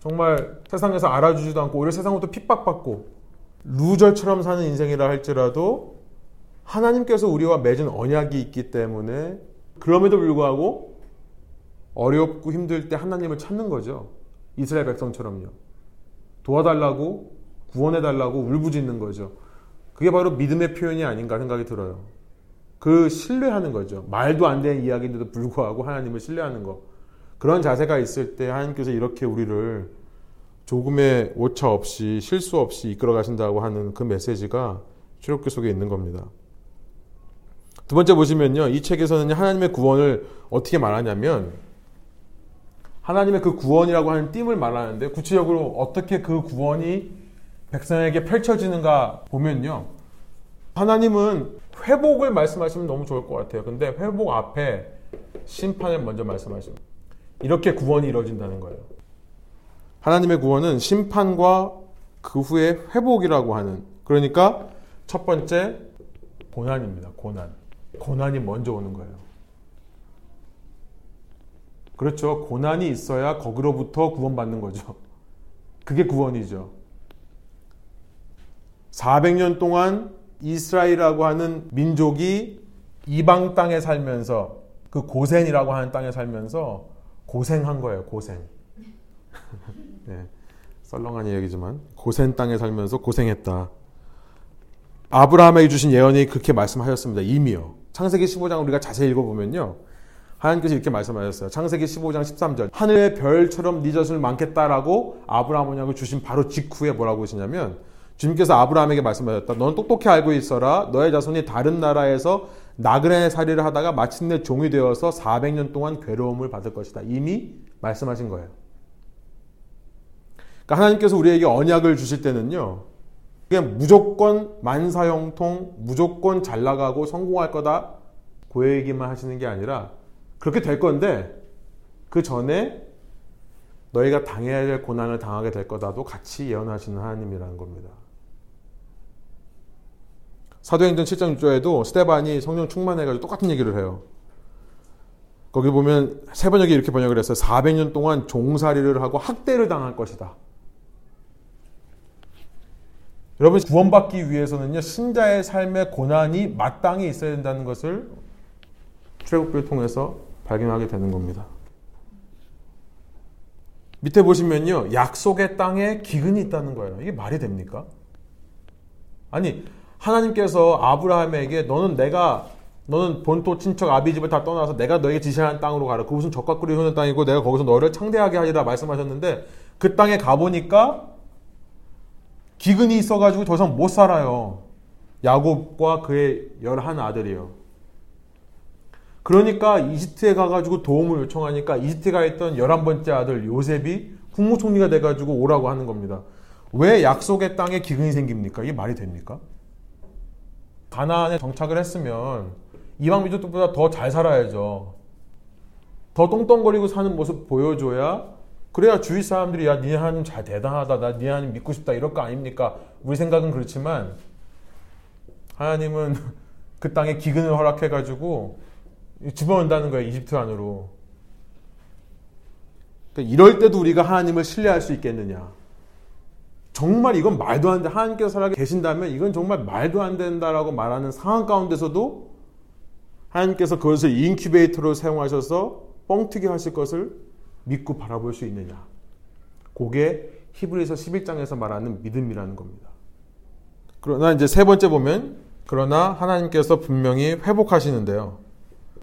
정말 세상에서 알아주지도 않고, 오히려 세상부터 핍박받고, 루저처럼 사는 인생이라 할지라도, 하나님께서 우리와 맺은 언약이 있기 때문에, 그럼에도 불구하고, 어렵고 힘들 때 하나님을 찾는 거죠. 이스라엘 백성처럼요. 도와달라고 구원해달라고 울부짖는 거죠. 그게 바로 믿음의 표현이 아닌가 생각이 들어요. 그 신뢰하는 거죠. 말도 안 되는 이야기인데도 불구하고 하나님을 신뢰하는 거. 그런 자세가 있을 때 하나님께서 이렇게 우리를 조금의 오차 없이 실수 없이 이끌어 가신다고 하는 그 메시지가 출애굽기 속에 있는 겁니다. 두 번째 보시면요. 이 책에서는 하나님의 구원을 어떻게 말하냐면 하나님의 그 구원이라고 하는 띠을 말하는데 구체적으로 어떻게 그 구원이 백성에게 펼쳐지는가 보면요. 하나님은 회복을 말씀하시면 너무 좋을 것 같아요. 근데 회복 앞에 심판을 먼저 말씀하십니다. 이렇게 구원이 이루어진다는 거예요. 하나님의 구원은 심판과 그 후에 회복이라고 하는 그러니까 첫 번째 고난입니다. 고난. 고난이 먼저 오는 거예요. 그렇죠. 고난이 있어야 거기로부터 구원받는 거죠. 그게 구원이죠. 400년 동안 이스라엘이라고 하는 민족이 이방 땅에 살면서 그 고센이라고 하는 땅에 살면서 고생한 거예요, 고생. [LAUGHS] 네, 썰렁한 이야기지만 고센 땅에 살면서 고생했다. 아브라함에게 주신 예언이 그렇게 말씀하셨습니다. 이미요. 창세기 15장 우리가 자세히 읽어보면요. 하나님께서 이렇게 말씀하셨어요. 창세기 15장 13절. 하늘의 별처럼 네 젖을 많겠다라고 아브라함 언약을 주신 바로 직후에 뭐라고 하시냐면 주님께서 아브라함에게 말씀하셨다. 넌 똑똑히 알고 있어라. 너의 자손이 다른 나라에서 나그네 살이를 하다가 마침내 종이 되어서 400년 동안 괴로움을 받을 것이다. 이미 말씀하신 거예요. 그러니까 하나님께서 우리에게 언약을 주실 때는요. 그냥 무조건 만사형통, 무조건 잘 나가고 성공할 거다. 그 얘기만 하시는 게 아니라 그렇게 될 건데 그 전에 너희가 당해야 될 고난을 당하게 될 거다도 같이 예언하시는 하나님이라는 겁니다. 사도행전 7장 6절에도 스테반이 성령 충만해가지고 똑같은 얘기를 해요. 거기 보면 세 번역이 이렇게 번역을 했어요. 400년 동안 종살이를 하고 학대를 당할 것이다. 여러분 구원받기 위해서는요 신자의 삶의 고난이 마땅히 있어야 된다는 것을 출애굽기를 통해서 발견하게 되는 겁니다. 밑에 보시면요 약속의 땅에 기근이 있다는 거예요. 이게 말이 됩니까? 아니 하나님께서 아브라함에게 너는 내가 너는 본토 친척 아비 집을 다 떠나서 내가 너에게 지시하는 땅으로 가라. 그곳은 적과 꿀이 흐르는 땅이고 내가 거기서 너를 창대하게 하리라 말씀하셨는데 그 땅에 가보니까 기근이 있어가지고 더 이상 못 살아요. 야곱과 그의 열한 아들이요. 그러니까 이집트에 가가지고 도움을 요청하니까 이집트에 가 있던 열한 번째 아들 요셉이 국무총리가 돼가지고 오라고 하는 겁니다. 왜 약속의 땅에 기근이 생깁니까? 이게 말이 됩니까? 가나안에 정착을 했으면 이방 민족들보다 더 잘 살아야죠. 더 똥똥거리고 사는 모습 보여줘야 그래야 주위 사람들이 야 니네 하나님 잘 대단하다 나 니네 하나님 믿고 싶다 이럴 거 아닙니까? 우리 생각은 그렇지만 하나님은 [LAUGHS] 그 땅에 기근을 허락해가지고 집어넣는다는 거예요 이집트 안으로. 그러니까 이럴 때도 우리가 하나님을 신뢰할 수 있겠느냐? 정말 이건 말도 안 돼. 하나님께서 살아 계신다면 이건 정말 말도 안 된다라고 말하는 상황 가운데서도 하나님께서 그것을 인큐베이터로 사용하셔서 뻥튀기 하실 것을 믿고 바라볼 수 있느냐. 그게 히브리서 11장에서 말하는 믿음이라는 겁니다. 그러나 이제 세 번째 보면 그러나 하나님께서 분명히 회복하시는데요.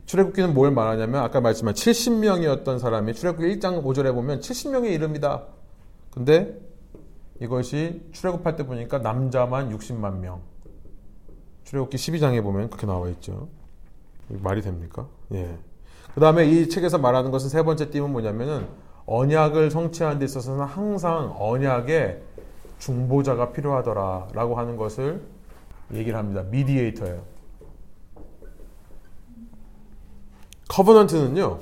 출애굽기는 뭘 말하냐면 아까 말씀한 70명이었던 사람이 출애굽기 1장 5절에 보면 70명의 이름이다. 근데 이것이 출애굽할 때 보니까 남자만 60만 명. 출애굽기 12장에 보면 그렇게 나와 있죠. 말이 됩니까? 예. 그 다음에 이 책에서 말하는 것은 세 번째 띠은 뭐냐면은 언약을 성취하는 데 있어서는 항상 언약에 중보자가 필요하더라 라고 하는 것을 얘기를 합니다. 미디에이터예요. 커버넌트는요.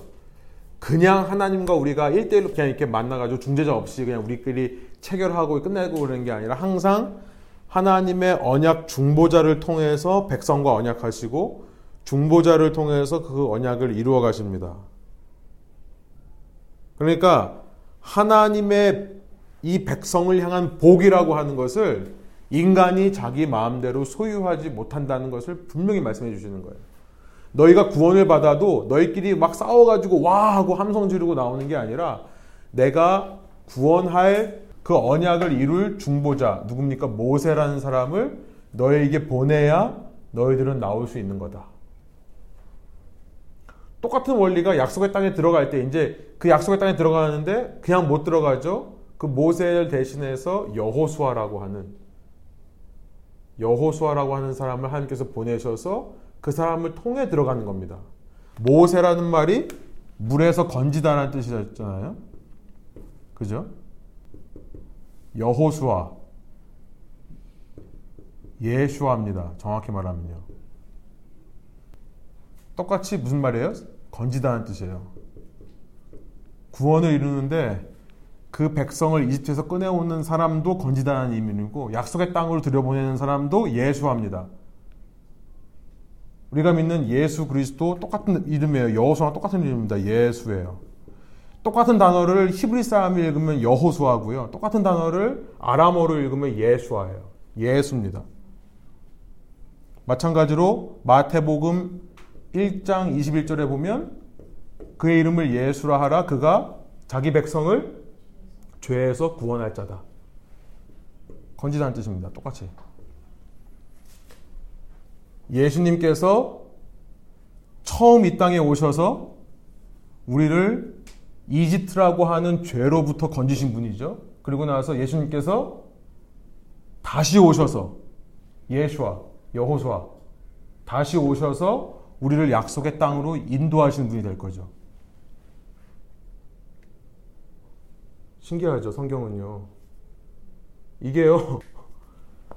그냥 하나님과 우리가 1대1로 그냥 이렇게 만나가지고 중재자 없이 그냥 우리끼리 체결하고 끝내고 그러는 게 아니라 항상 하나님의 언약 중보자를 통해서 백성과 언약하시고 중보자를 통해서 그 언약을 이루어 가십니다. 그러니까 하나님의 이 백성을 향한 복이라고 하는 것을 인간이 자기 마음대로 소유하지 못한다는 것을 분명히 말씀해 주시는 거예요. 너희가 구원을 받아도 너희끼리 막 싸워가지고 와 하고 함성 지르고 나오는 게 아니라 내가 구원할 그 언약을 이룰 중보자 누굽니까 모세라는 사람을 너희에게 보내야 너희들은 나올 수 있는 거다. 똑같은 원리가 약속의 땅에 들어갈 때 이제 그 약속의 땅에 들어가는데 그냥 못 들어가죠. 그 모세를 대신해서 여호수아라고 하는 여호수아라고 하는 사람을 하나님께서 보내셔서 그 사람을 통해 들어가는 겁니다. 모세라는 말이 물에서 건지다라는 뜻이었잖아요. 그죠? 여호수아 예슈아입니다. 정확히 말하면요. 똑같이 무슨 말이에요? 건지다는 뜻이에요. 구원을 이루는데 그 백성을 이집트에서 꺼내오는 사람도 건지다는 의미이고 약속의 땅으로 들여보내는 사람도 예수합니다. 우리가 믿는 예수 그리스도 똑같은 이름이에요. 여호수와 똑같은 이름입니다. 예수예요. 똑같은 단어를 히브리 사람이 읽으면 여호수아고요. 똑같은 단어를 아람어로 읽으면 예수아예요. 예수입니다. 마찬가지로 마태복음 1장 21절에 보면 그의 이름을 예수라 하라 그가 자기 백성을 죄에서 구원할 자다. 건지다는 뜻입니다. 똑같이. 예수님께서 처음 이 땅에 오셔서 우리를 이집트라고 하는 죄로부터 건지신 분이죠. 그리고 나서 예수님께서 다시 오셔서 예수와 여호수아 다시 오셔서 우리를 약속의 땅으로 인도하시는 분이 될 거죠. 신기하죠, 성경은요. 이게요,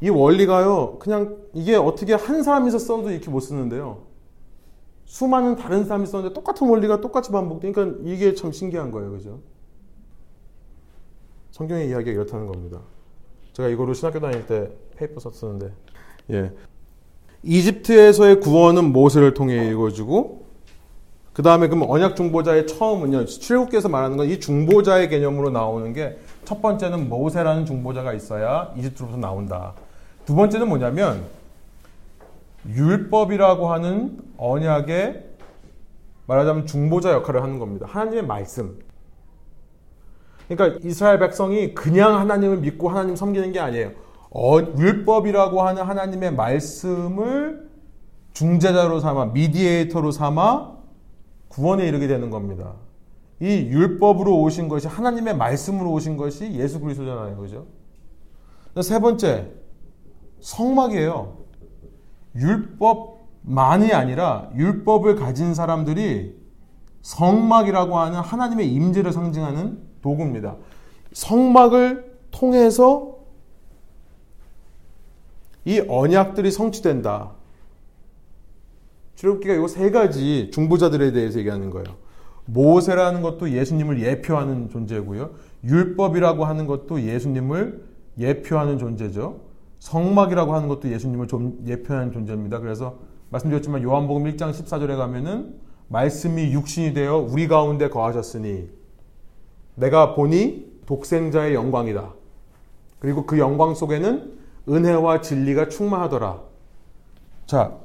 이 원리가요, 그냥 이게 어떻게 한 사람이서 써도 이렇게 못 쓰는데요. 수많은 다른 사람이 썼는데 똑같은 원리가 똑같이 반복되니까 이게 참 신기한 거예요, 그죠? 성경의 이야기가 이렇다는 겁니다. 제가 이거로 신학교 다닐 때 paper 썼었는데, 예. 이집트에서의 구원은 모세를 통해 이루어지고, 그 다음에 그럼 언약 중보자의 처음은요, 출애굽기에서 말하는 건 이 중보자의 개념으로 나오는 게 첫 번째는 모세라는 중보자가 있어야 이집트로부터 나온다. 두 번째는 뭐냐면 율법이라고 하는 언약의 말하자면 중보자 역할을 하는 겁니다. 하나님의 말씀. 그러니까 이스라엘 백성이 그냥 하나님을 믿고 하나님 섬기는 게 아니에요. 어, 율법이라고 하는 하나님의 말씀을 중재자로 삼아 미디에이터로 삼아 구원에 이르게 되는 겁니다. 이 율법으로 오신 것이 하나님의 말씀으로 오신 것이 예수 그리스도잖아요. 그죠? 세 번째 성막이에요. 율법만이 아니라 율법을 가진 사람들이 성막이라고 하는 하나님의 임재를 상징하는 도구입니다. 성막을 통해서 이 언약들이 성취된다. 출애굽기가 이 세 가지 중보자들에 대해서 얘기하는 거예요. 모세라는 것도 예수님을 예표하는 존재고요. 율법이라고 하는 것도 예수님을 예표하는 존재죠. 성막이라고 하는 것도 예수님을 좀 예표하는 존재입니다. 그래서 말씀드렸지만 요한복음 1장 14절에 가면은 말씀이 육신이 되어 우리 가운데 거하셨으니 내가 보니 독생자의 영광이다. 그리고 그 영광 속에는 은혜와 진리가 충만하더라. 자,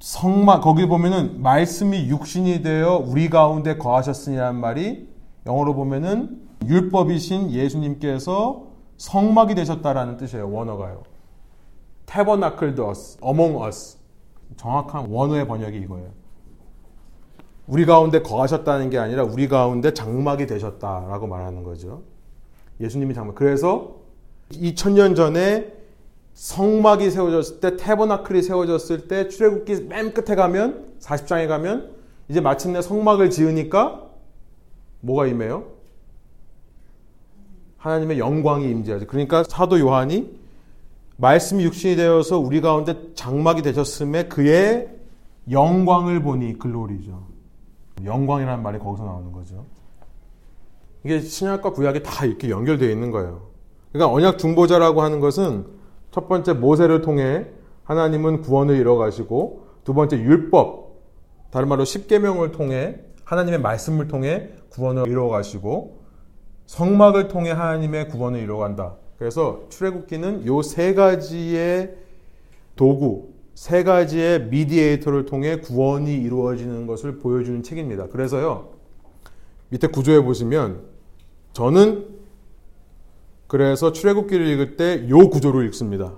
성막 거기 보면은 말씀이 육신이 되어 우리 가운데 거하셨으니라는 말이 영어로 보면은 율법이신 예수님께서 성막이 되셨다라는 뜻이에요. 원어가요. Tabernacled us, among us. 정확한 원어의 번역이 이거예요. 우리 가운데 거하셨다는 게 아니라 우리 가운데 장막이 되셨다라고 말하는 거죠. 예수님이 장막. 그래서 2000년 전에 성막이 세워졌을 때 테버나클이 세워졌을 때 출애굽기 맨 끝에 가면 40장에 가면 이제 마침내 성막을 지으니까 뭐가 임해요? 하나님의 영광이 임재하죠. 그러니까 사도 요한이 말씀이 육신이 되어서 우리 가운데 장막이 되셨음에 그의 영광을 보니 글로리죠. 영광이라는 말이 거기서 나오는 거죠. 이게 신약과 구약이 다 이렇게 연결되어 있는 거예요. 그러니까 언약 중보자라고 하는 것은 첫 번째 모세를 통해 하나님은 구원을 이뤄 가시고 두 번째 율법 다른 말로 십계명을 통해 하나님의 말씀을 통해 구원을 이루어 가시고 성막을 통해 하나님의 구원을 이루어 간다. 그래서 출애굽기는 요 세 가지의 도구, 세 가지의 미디에이터를 통해 구원이 이루어지는 것을 보여주는 책입니다. 그래서요. 밑에 구조에 보시면 저는 그래서 출애굽기를 읽을 때 요 구조를 읽습니다.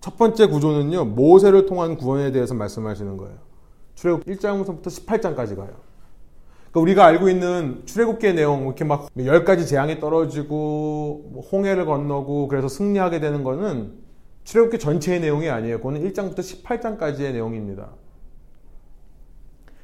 첫 번째 구조는요. 모세를 통한 구원에 대해서 말씀하시는 거예요. 출애굽 1장부터 18장까지 가요. 그러니까 우리가 알고 있는 출애굽기의 내용 이렇게 막 10가지 재앙이 떨어지고 뭐 홍해를 건너고 그래서 승리하게 되는 거는 출애굽기 전체의 내용이 아니에요. 그거는 1장부터 18장까지의 내용입니다.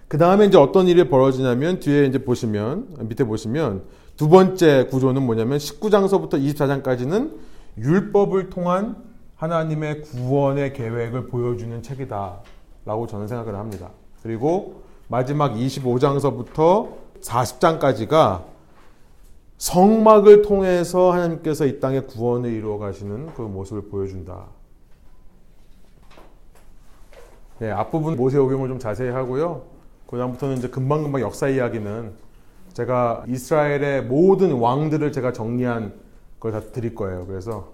그 다음에 이제 어떤 일이 벌어지냐면 뒤에 이제 보시면 밑에 보시면 두 번째 구조는 뭐냐면 19장서부터 24장까지는 율법을 통한 하나님의 구원의 계획을 보여주는 책이다. 라고 저는 생각을 합니다. 그리고 마지막 25장서부터 40장까지가 성막을 통해서 하나님께서 이 땅에 구원을 이루어 가시는 그 모습을 보여준다. 네, 앞부분 모세오경을 좀 자세히 하고요. 그 다음부터는 이제 금방금방 역사 이야기는 제가 이스라엘의 모든 왕들을 제가 정리한 걸 다 드릴 거예요. 그래서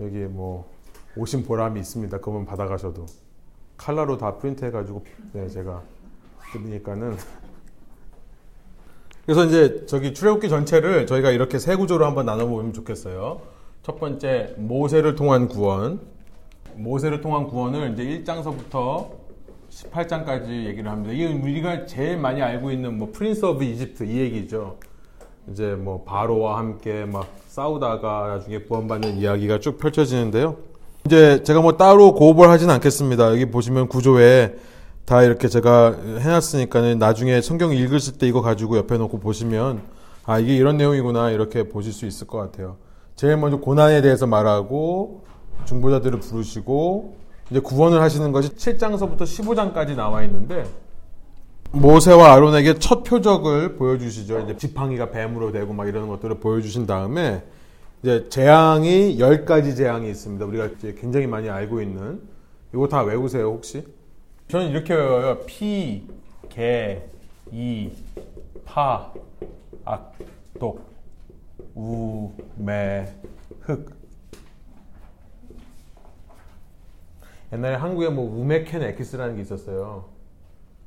여기 뭐 오신 보람이 있습니다. 그러면 받아가셔도 칼라로 다 프린트 해가지고 네, 제가 드리니까는 그래서 이제 저기 출애굽기 전체를 저희가 이렇게 세 구조로 한번 나눠보면 좋겠어요. 첫 번째 모세를 통한 구원. 모세를 통한 구원을 이제 1장서부터 18장까지 얘기를 합니다. 이게 우리가 제일 많이 알고 있는 뭐 Prince of Egypt 이 얘기죠. 이제 뭐 바로와 함께 막 싸우다가 나중에 구원받는 이야기가 쭉 펼쳐지는데요. 이제 제가 뭐 따로 go over를 하진 않겠습니다. 여기 보시면 구조에 다 이렇게 제가 해놨으니까는 나중에 성경 읽으실 때 이거 가지고 옆에 놓고 보시면 아 이게 이런 내용이구나 이렇게 보실 수 있을 것 같아요. 제일 먼저 고난에 대해서 말하고 중보자들을 부르시고 이제 구원을 하시는 것이 7장서부터 15장까지 나와 있는데 모세와 아론에게 첫 표적을 보여주시죠. 이제 지팡이가 뱀으로 되고 막 이런 것들을 보여주신 다음에 이제 재앙이 10가지 재앙이 있습니다. 우리가 이제 굉장히 많이 알고 있는 이거 다 외우세요, 혹시? 저는 이렇게 외워요. 피, 개, 이, 파, 악, 독, 우, 매, 흑. 옛날에 한국에 뭐 우메켄 에키스라는 게 있었어요.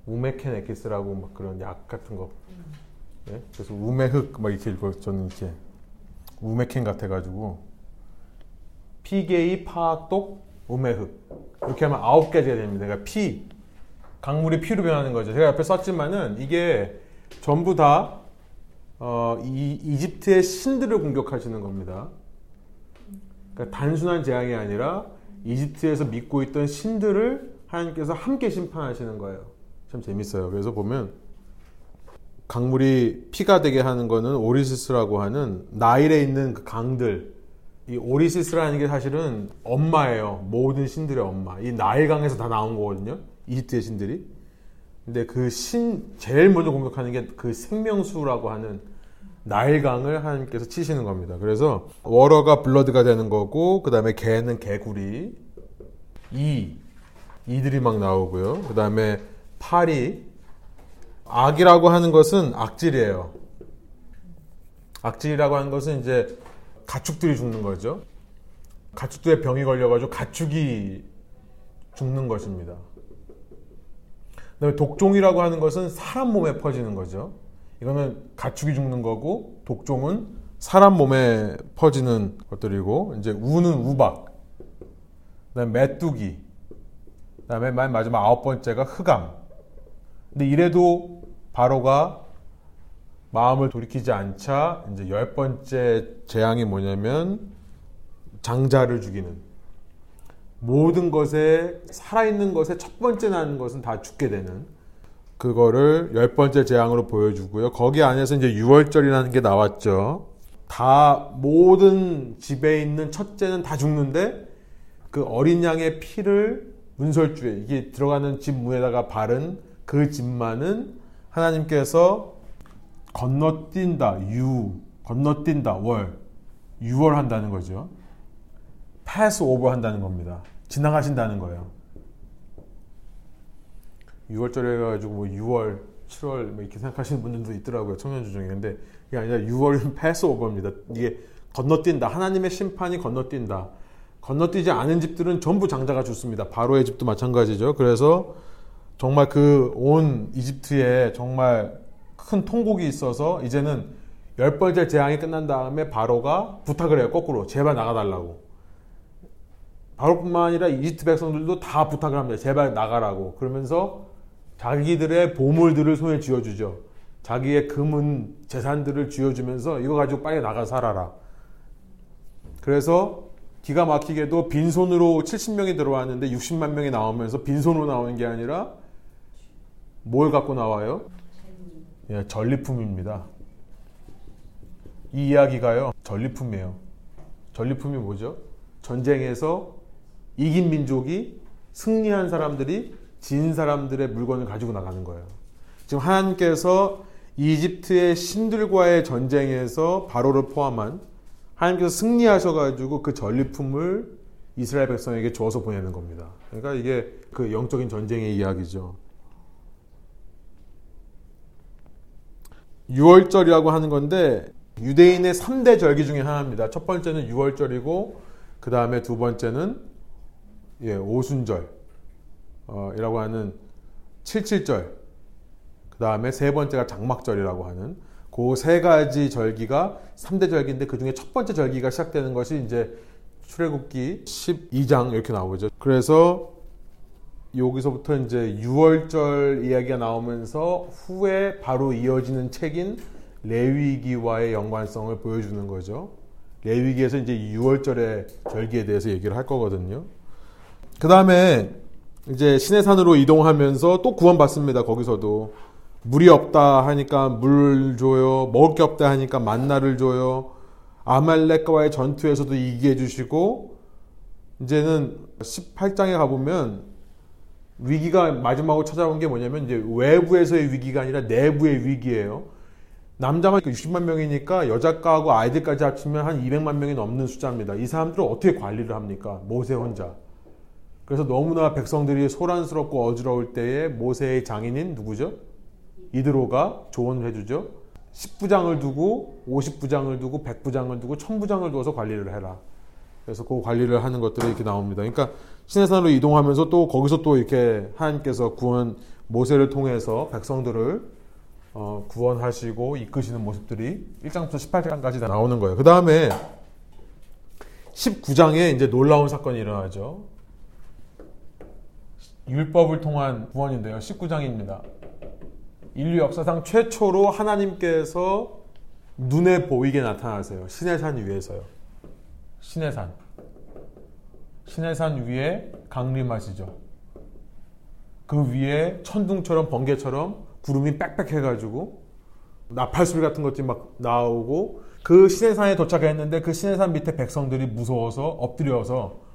우메켄 에키스라고 막 그런 약 같은 거. 네? 그래서 우메흑 막 이렇게 읽고 저는 이렇게 우메켄 같아가지고 피게이 파악독 우메흑 이렇게 하면 아홉 가지가 됩니다. 그러니까 피 강물이 피로 변하는 거죠. 제가 옆에 썼지만은 이게 전부 다 어, 이, 이집트의 신들을 공격하시는 겁니다. 그러니까 단순한 재앙이 아니라 이집트에서 믿고 있던 신들을 하나님께서 함께 심판하시는 거예요. 참 재밌어요. 그래서 보면 강물이 피가 되게 하는 거는 오리시스라고 하는 나일에 있는 그 강들. 이 오리시스라는 게 사실은 엄마예요. 모든 신들의 엄마. 이 나일강에서 다 나온 거거든요. 이집트의 신들이. 근데 그 신, 제일 먼저 공격하는 게 그 생명수라고 하는 나일강을 하나님께서 치시는 겁니다. 그래서 워러가 블러드가 되는 거고, 그 다음에 개는 개구리, 이, 이들이 막 나오고요. 그 다음에 팔이, 악이라고 하는 것은 악질이에요. 악질이라고 하는 것은 이제 가축들이 죽는 거죠. 가축들의 병이 걸려가지고 가축이 죽는 것입니다. 그다음에 독종이라고 하는 것은 사람 몸에 퍼지는 거죠. 이거는 가축이 죽는 거고 독종은 사람 몸에 퍼지는 것들이고 이제 우는 우박, 그다음에 메뚜기, 그다음에 맨 마지막 아홉 번째가 흑암. 근데 이래도 바로가 마음을 돌이키지 않자 이제 열 번째 재앙이 뭐냐면 장자를 죽이는 모든 것에 살아있는 것에 첫 번째 나는 것은 다 죽게 되는 그거를 열 번째 재앙으로 보여주고요. 거기 안에서 이제 유월절이라는 게 나왔죠. 다 모든 집에 있는 첫째는 다 죽는데 그 어린 양의 피를 문설주에 이게 들어가는 집 문에다가 바른 그 집만은 하나님께서 건너뛴다 유 건너뛴다 월 유월한다는 거죠. 패스 오버 한다는 겁니다. 지나가신다는 거예요. 6월절에 해가지고 뭐 6월, 7월 뭐 이렇게 생각하시는 분들도 있더라고요. 청년주 중에. 근데 이게 아니라 6월은 패스 오버입니다. 이게 건너뛴다. 하나님의 심판이 건너뛴다. 건너뛰지 않은 집들은 전부 장자가 죽습니다. 바로의 집도 마찬가지죠. 그래서 정말 그 온 이집트에 정말 큰 통곡이 있어서 이제는 열 번째 재앙이 끝난 다음에 바로가 부탁을 해요. 거꾸로. 제발 나가달라고. 바로뿐만 아니라 이집트 백성들도 다 부탁을 합니다. 제발 나가라고. 그러면서 자기들의 보물들을 손에 쥐어주죠. 자기의 금은 재산들을 쥐어주면서 이거 가지고 빨리 나가 살아라. 그래서 기가 막히게도 빈손으로 70명이 들어왔는데 60만 명이 나오면서 빈손으로 나오는 게 아니라 뭘 갖고 나와요? 예, 전리품입니다. 이 이야기가요, 전리품이에요. 전리품이 뭐죠? 전쟁에서 이긴 민족이 승리한 사람들이 진 사람들의 물건을 가지고 나가는 거예요. 지금 하나님께서 이집트의 신들과의 전쟁에서 바로를 포함한 하나님께서 승리하셔가지고 그 전리품을 이스라엘 백성에게 주어서 보내는 겁니다. 그러니까 이게 그 영적인 전쟁의 이야기죠. 6월절이라고 하는 건데 유대인의 3대 절기 중에 하나입니다. 첫 번째는 6월절이고 그 다음에 두 번째는 예, 오순절 어, 이라고 하는 77절 그 다음에 세 번째가 장막절이라고 하는 그 세 가지 절기가 3대 절기인데 그 중에 첫 번째 절기가 시작되는 것이 이제 출애굽기 12장 이렇게 나오죠. 그래서 여기서부터 이제 6월절 이야기가 나오면서 후에 바로 이어지는 책인 레위기와의 연관성을 보여주는 거죠. 레위기에서 이제 6월절의 절기에 대해서 얘기를 할 거거든요. 그 다음에 이제 시내산으로 이동하면서 또 구원받습니다. 거기서도 물이 없다 하니까 물 줘요. 먹을 게 없다 하니까 만나를 줘요. 아말렉과의 전투에서도 이기해 주시고 이제는 18장에 가보면 위기가 마지막으로 찾아온 게 뭐냐면 이제 외부에서의 위기가 아니라 내부의 위기예요. 남자만 60만 명이니까 여자가하고 아이들까지 합치면 한 200만 명이 넘는 숫자입니다. 이 사람들을 어떻게 관리를 합니까? 모세 혼자. 그래서 너무나 백성들이 소란스럽고 어지러울 때에 모세의 장인인 누구죠? 이드로가 조언을 해주죠. 10부장을 두고 50부장을 두고 100부장을 두고 1000부장을 두어서 관리를 해라. 그래서 그 관리를 하는 것들이 이렇게 나옵니다. 그러니까 시내산으로 이동하면서 또 거기서 또 이렇게 하나님께서 구원 모세를 통해서 백성들을 어, 구원하시고 이끄시는 모습들이 1장부터 18장까지 다 나오는 거예요. 그 다음에 19장에 이제 놀라운 사건이 일어나죠. 율법을 통한 구원인데요. 19장입니다. 인류 역사상 최초로 하나님께서 눈에 보이게 나타나세요. 시내산 위에서요. 시내산. 시내산 위에 강림하시죠. 그 위에 천둥처럼 번개처럼 구름이 빽빽해가지고 나팔소리 같은 것들이 막 나오고 그 시내산에 도착했는데 그 시내산 밑에 백성들이 무서워서 엎드려서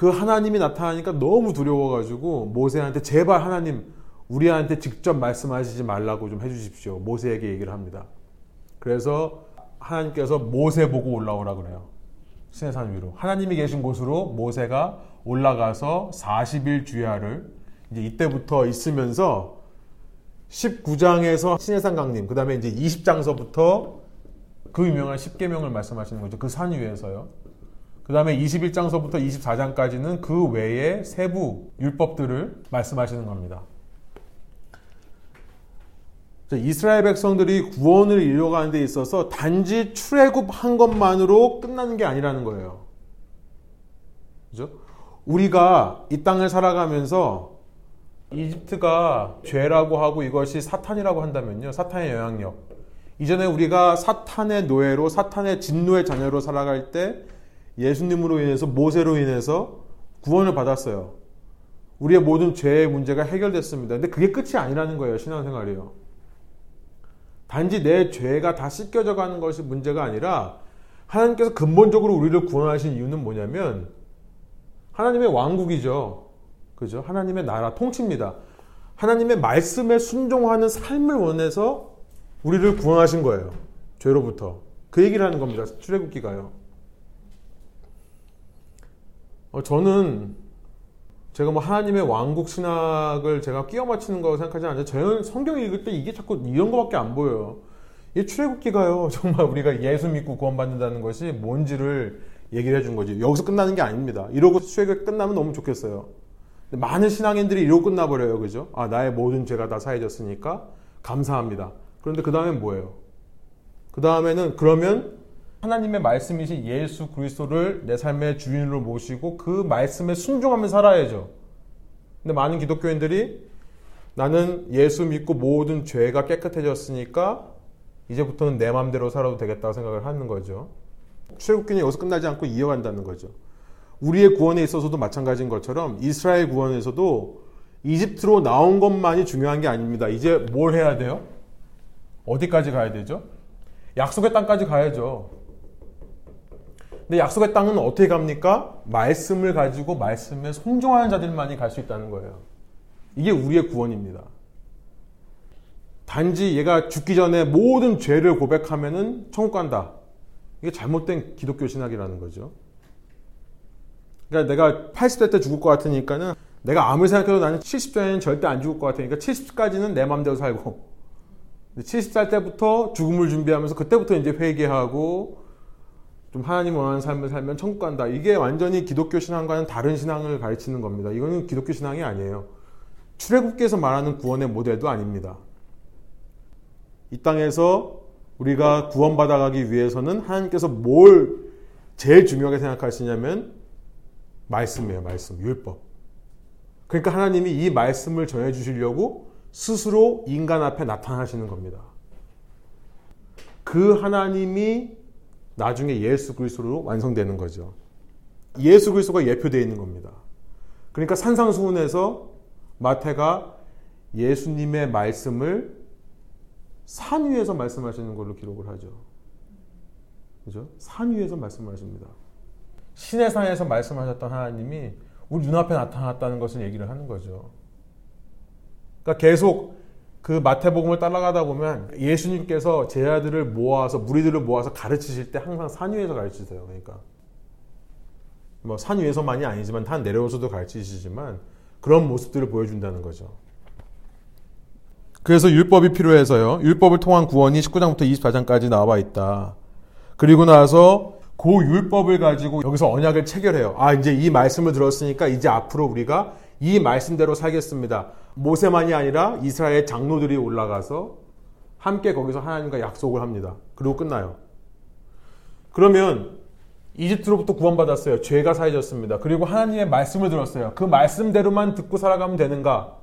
그 하나님이 나타나니까 너무 두려워가지고 모세한테 제발 하나님 우리한테 직접 말씀하시지 말라고 좀 해주십시오. 모세에게 얘기를 합니다. 그래서 하나님께서 모세 보고 올라오라 그래요. 시내산 위로. 하나님이 계신 곳으로 모세가 올라가서 40일 주야를 이제 이때부터 있으면서 19장에서 시내산 강림, 그 다음에 이제 20장서부터 그 유명한 10계명을 말씀하시는 거죠. 그 산 위에서요. 그 다음에 21장서부터 24장까지는 그 외에 세부 율법들을 말씀하시는 겁니다. 이스라엘 백성들이 구원을 이루어가는 데 있어서 단지 출애굽한 것만으로 끝나는 게 아니라는 거예요. 그죠? 우리가 이 땅을 살아가면서 이집트가 죄라고 하고 이것이 사탄이라고 한다면요. 사탄의 영향력. 이전에 우리가 사탄의 노예로 사탄의 진노의 자녀로 살아갈 때 예수님으로 인해서 모세로 인해서 구원을 받았어요. 우리의 모든 죄의 문제가 해결됐습니다. 근데 그게 끝이 아니라는 거예요. 신앙생활이요. 단지 내 죄가 다 씻겨져 가는 것이 문제가 아니라 하나님께서 근본적으로 우리를 구원하신 이유는 뭐냐면 하나님의 왕국이죠. 그죠? 하나님의 나라 통치입니다. 하나님의 말씀에 순종하는 삶을 원해서 우리를 구원하신 거예요. 죄로부터. 그 얘기를 하는 겁니다. 출애굽기가요. 어, 저는 제가 뭐 하나님의 왕국 신학을 제가 끼워 맞추는 거 생각하지 않는데 저는 성경 읽을 때 이게 자꾸 이런 거밖에 안 보여요. 이 출애굽기가요. [LAUGHS] 정말 우리가 예수 믿고 구원받는다는 것이 뭔지를 얘기를 해준 거지. 여기서 끝나는 게 아닙니다. 이러고 출애굽 끝나면 너무 좋겠어요. 많은 신앙인들이 이러고 끝나버려요. 그죠? 아, 나의 모든 죄가 다 사해졌으니까 감사합니다. 그런데 그 다음엔 뭐예요? 그 다음에는 그러면 하나님의 말씀이신 예수 그리스도를 내 삶의 주인으로 모시고 그 말씀에 순종하며 살아야죠. 근데 많은 기독교인들이 나는 예수 믿고 모든 죄가 깨끗해졌으니까 이제부터는 내 마음대로 살아도 되겠다고 생각을 하는 거죠. 출애굽기는 여기서 끝나지 않고 이어간다는 거죠. 우리의 구원에 있어서도 마찬가지인 것처럼 이스라엘 구원에서도 이집트로 나온 것만이 중요한 게 아닙니다. 이제 뭘 해야 돼요? 어디까지 가야 되죠? 약속의 땅까지 가야죠. 근데 약속의 땅은 어떻게 갑니까? 말씀을 가지고 말씀에 송종하는 자들만이 갈 수 있다는 거예요. 이게 우리의 구원입니다. 단지 얘가 죽기 전에 모든 죄를 고백하면은 천국 간다. 이게 잘못된 기독교 신학이라는 거죠. 그러니까 내가 80대 때 죽을 것 같으니까는 내가 아무리 생각해도 나는 70대에는 절대 안 죽을 것 같으니까 70까지는 내 마음대로 살고 70살 때부터 죽음을 준비하면서 그때부터 이제 회개하고 좀 하나님 원하는 삶을 살면 천국 간다. 이게 완전히 기독교 신앙과는 다른 신앙을 가르치는 겁니다. 이거는 기독교 신앙이 아니에요. 출애굽기에서 말하는 구원의 모델도 아닙니다. 이 땅에서 우리가 구원받아가기 위해서는 하나님께서 뭘 제일 중요하게 생각하시냐면 말씀이에요. 말씀, 율법. 그러니까 하나님이 이 말씀을 전해 주시려고 스스로 인간 앞에 나타나시는 겁니다. 그 하나님이 나중에 예수 그리스도로 완성되는 거죠. 예수 그리스도가 예표되어 있는 겁니다. 그러니까 산상수훈에서 마태가 예수님의 말씀을 산 위에서 말씀하시는 걸로 기록을 하죠. 그죠? 산 위에서 말씀하십니다. 신의 산에서 말씀하셨던 하나님이 우리 눈앞에 나타났다는 것을 얘기를 하는 거죠. 그러니까 계속 그 마태복음을 따라가다 보면 예수님께서 제 아들을 모아서 무리들을 모아서 가르치실 때 항상 산 위에서 가르치세요. 그러니까 뭐 산 위에서만이 아니지만 산 내려오서도 가르치시지만 그런 모습들을 보여준다는 거죠. 그래서 율법이 필요해서요. 율법을 통한 구원이 19장부터 24장까지 나와 있다. 그리고 나서 그 율법을 가지고 여기서 언약을 체결해요. 아, 이제 이 말씀을 들었으니까 이제 앞으로 우리가 이 말씀대로 살겠습니다. 모세만이 아니라 이스라엘 장로들이 올라가서 함께 거기서 하나님과 약속을 합니다. 그리고 끝나요. 그러면 이집트로부터 구원받았어요. 죄가 사해졌습니다. 그리고 하나님의 말씀을 들었어요. 그 말씀대로만 듣고 살아가면 되는가?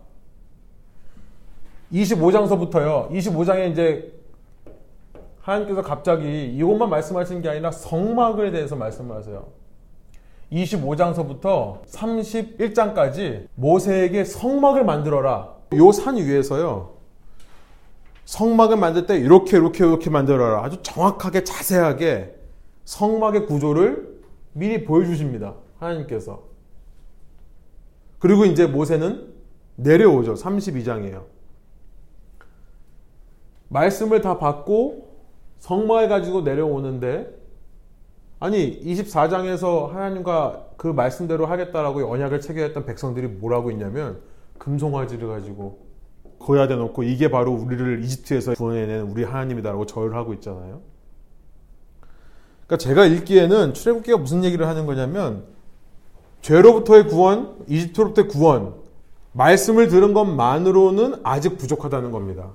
25장서부터요. 25장에 이제 하나님께서 갑자기 이것만 말씀하시는 게 아니라 성막에 대해서 말씀하세요. 25장서부터 31장까지 모세에게 성막을 만들어라. 요 산 위에서요. 성막을 만들 때 이렇게 이렇게 이렇게 만들어라. 아주 정확하게 자세하게 성막의 구조를 미리 보여주십니다. 하나님께서. 그리고 이제 모세는 내려오죠. 32장이에요. 말씀을 다 받고 성막을 가지고 내려오는데 아니 24장에서 하나님과 그 말씀대로 하겠다라고 언약을 체결했던 백성들이 뭐라고 있냐면 금송아지를 가지고 거야 대 놓고 이게 바로 우리를 이집트에서 구원해낸 우리 하나님이다라고 절을 하고 있잖아요. 그러니까 제가 읽기에는 출애굽기가 무슨 얘기를 하는 거냐면 죄로부터의 구원, 이집트로부터의 구원, 말씀을 들은 것만으로는 아직 부족하다는 겁니다.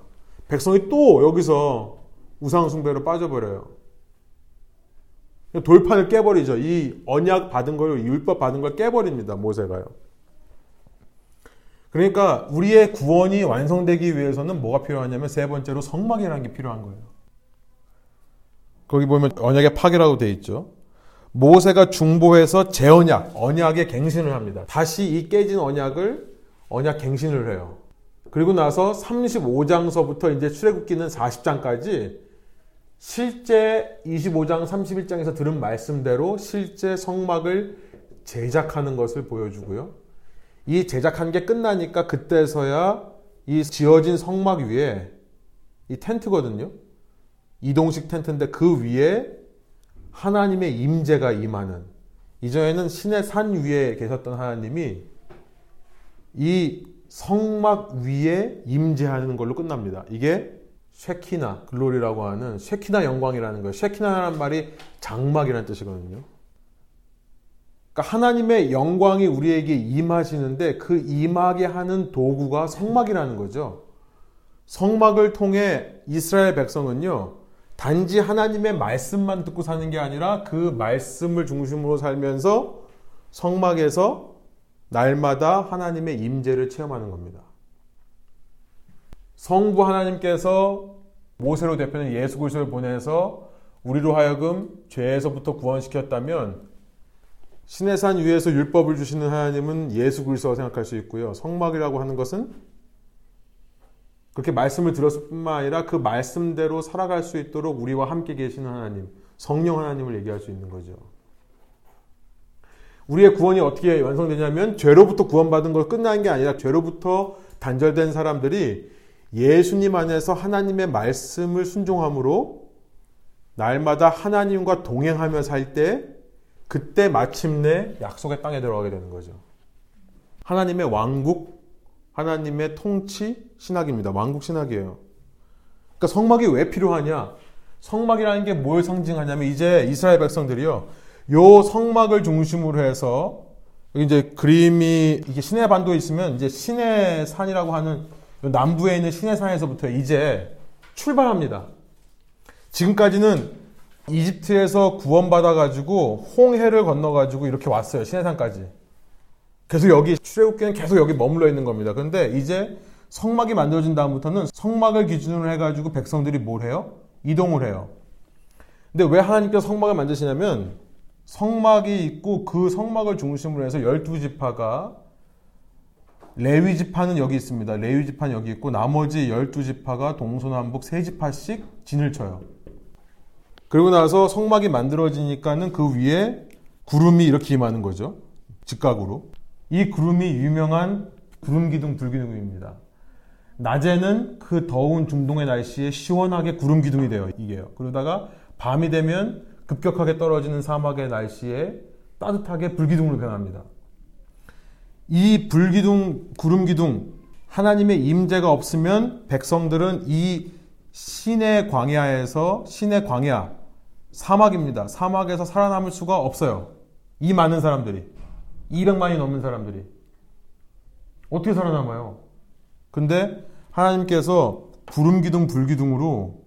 백성이 또 여기서 우상 숭배로 빠져버려요. 돌판을 깨버리죠. 이 언약 받은 걸, 율법 받은 걸 깨버립니다. 모세가요. 그러니까 우리의 구원이 완성되기 위해서는 뭐가 필요하냐면 세 번째로 성막이라는 게 필요한 거예요. 거기 보면 언약의 파괴라고 돼 있죠. 모세가 중보해서 재언약, 언약의 갱신을 합니다. 다시 이 깨진 언약을 언약 갱신을 해요. 그리고 나서 35장서부터 이제 출애굽기는 40장까지 실제 25장 31장에서 들은 말씀대로 실제 성막을 제작하는 것을 보여주고요. 이 제작한 게 끝나니까 그때서야 이 지어진 성막 위에 이 텐트거든요. 이동식 텐트인데 그 위에 하나님의 임재가 임하는 이전에는 신의 산 위에 계셨던 하나님이 이 성막 위에 임재하는 걸로 끝납니다. 이게 쉐키나 글로리라고 하는 쉐키나 영광이라는 거예요. 쉐키나라는 말이 장막이라는 뜻이거든요. 그러니까 하나님의 영광이 우리에게 임하시는데 그 임하게 하는 도구가 성막이라는 거죠. 성막을 통해 이스라엘 백성은요, 단지 하나님의 말씀만 듣고 사는 게 아니라 그 말씀을 중심으로 살면서 성막에서 날마다 하나님의 임재를 체험하는 겁니다. 성부 하나님께서 모세로 대표는 예수 그리스도를 보내서 우리로 하여금 죄에서부터 구원시켰다면 신의 산 위에서 율법을 주시는 하나님은 예수 그리스도라 생각할 수 있고요. 성막이라고 하는 것은 그렇게 말씀을 들었을 뿐만 아니라 그 말씀대로 살아갈 수 있도록 우리와 함께 계시는 하나님, 성령 하나님을 얘기할 수 있는 거죠. 우리의 구원이 어떻게 완성되냐면 죄로부터 구원받은 걸 끝난 게 아니라 죄로부터 단절된 사람들이 예수님 안에서 하나님의 말씀을 순종함으로 날마다 하나님과 동행하며 살 때 그때 마침내 약속의 땅에 들어가게 되는 거죠. 하나님의 왕국, 하나님의 통치 신학입니다. 왕국 신학이에요. 그러니까 성막이 왜 필요하냐? 성막이라는 게 뭘 상징하냐면 이제 이스라엘 백성들이요. 요 성막을 중심으로 해서 이제 그림이 이게 시내 반도에 있으면 이제 시내 산이라고 하는 남부에 있는 시내산에서부터 이제 출발합니다. 지금까지는 이집트에서 구원받아가지고 홍해를 건너가지고 이렇게 왔어요. 시내산까지. 계속 여기 출애굽기는 계속 여기 머물러 있는 겁니다. 그런데 이제 성막이 만들어진 다음부터는 성막을 기준으로 해가지고 백성들이 뭘 해요? 이동을 해요. 근데 왜 하나님께서 성막을 만드시냐면 성막이 있고 그 성막을 중심으로 해서 12지파가 레위 지파는 여기 있습니다. 레위 지파는 여기 있고 나머지 12지파가 동서남북 3지파씩 진을 쳐요. 그리고 나서 성막이 만들어지니까는 그 위에 구름이 이렇게 임하는 거죠. 직각으로. 이 구름이 유명한 구름 기둥 불기둥입니다. 낮에는 그 더운 중동의 날씨에 시원하게 구름 기둥이 돼요. 이게요. 그러다가 밤이 되면 급격하게 떨어지는 사막의 날씨에 따뜻하게 불기둥으로 변합니다. 이 불기둥, 구름 기둥, 하나님의 임재가 없으면 백성들은 이 신의 광야에서 신의 광야, 사막입니다. 사막에서 살아남을 수가 없어요. 이 많은 사람들이. 200만이 넘는 사람들이. 어떻게 살아남아요? 근데 하나님께서 구름 기둥, 불 기둥으로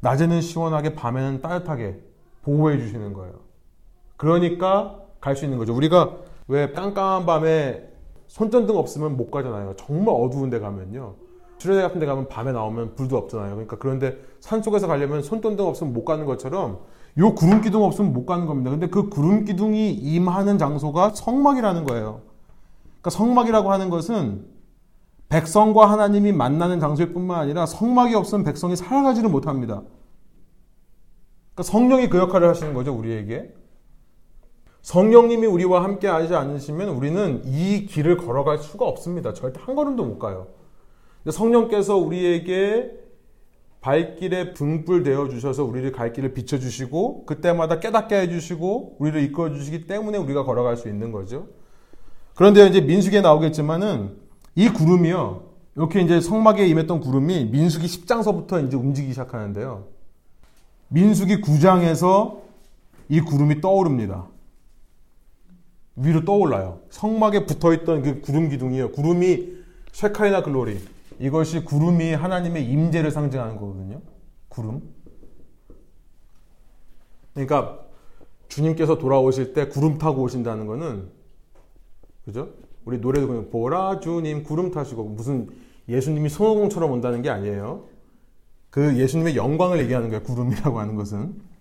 낮에는 시원하게, 밤에는 따뜻하게 보호해 주시는 거예요. 그러니까 갈 수 있는 거죠. 우리가 왜 깜깜한 밤에 손전등 없으면 못 가잖아요. 정말 어두운 데 가면요. 수련회 같은 데 가면 밤에 나오면 불도 없잖아요. 그러니까 그런데 산 속에서 가려면 손전등 없으면 못 가는 것처럼 요 구름 기둥 없으면 못 가는 겁니다. 근데 그 구름 기둥이 임하는 장소가 성막이라는 거예요. 그러니까 성막이라고 하는 것은 백성과 하나님이 만나는 장소일 뿐만 아니라 성막이 없으면 백성이 살아가지를 못합니다. 그러니까 성령이 그 역할을 하시는 거죠, 우리에게. 성령님이 우리와 함께 하지 않으시면 우리는 이 길을 걸어갈 수가 없습니다. 절대 한 걸음도 못 가요. 성령께서 우리에게 발길에 등불 되어 주셔서 우리를 갈 길을 비춰 주시고 그때마다 깨닫게 해 주시고 우리를 이끌어 주시기 때문에 우리가 걸어갈 수 있는 거죠. 그런데 이제 민수기에 나오겠지만은 이 구름이요. 이렇게 이제 성막에 임했던 구름이 민수기 10장서부터 이제 움직이기 시작하는데요. 민수기 9장에서 이 구름이 떠오릅니다. 위로 떠올라요. 성막에 붙어 있던 그 구름 기둥이요. 구름이 쉐카이나 글로리. 이것이 구름이 하나님의 임재를 상징하는 거거든요. 구름. 그러니까 주님께서 돌아오실 때 구름 타고 오신다는 거는 그죠? 우리 노래도 그냥 보라 주님 구름 타시고 무슨 예수님이 손오공처럼 온다는 게 아니에요. 그 예수님의 영광을 얘기하는 거예요. 구름이라고 하는 것은.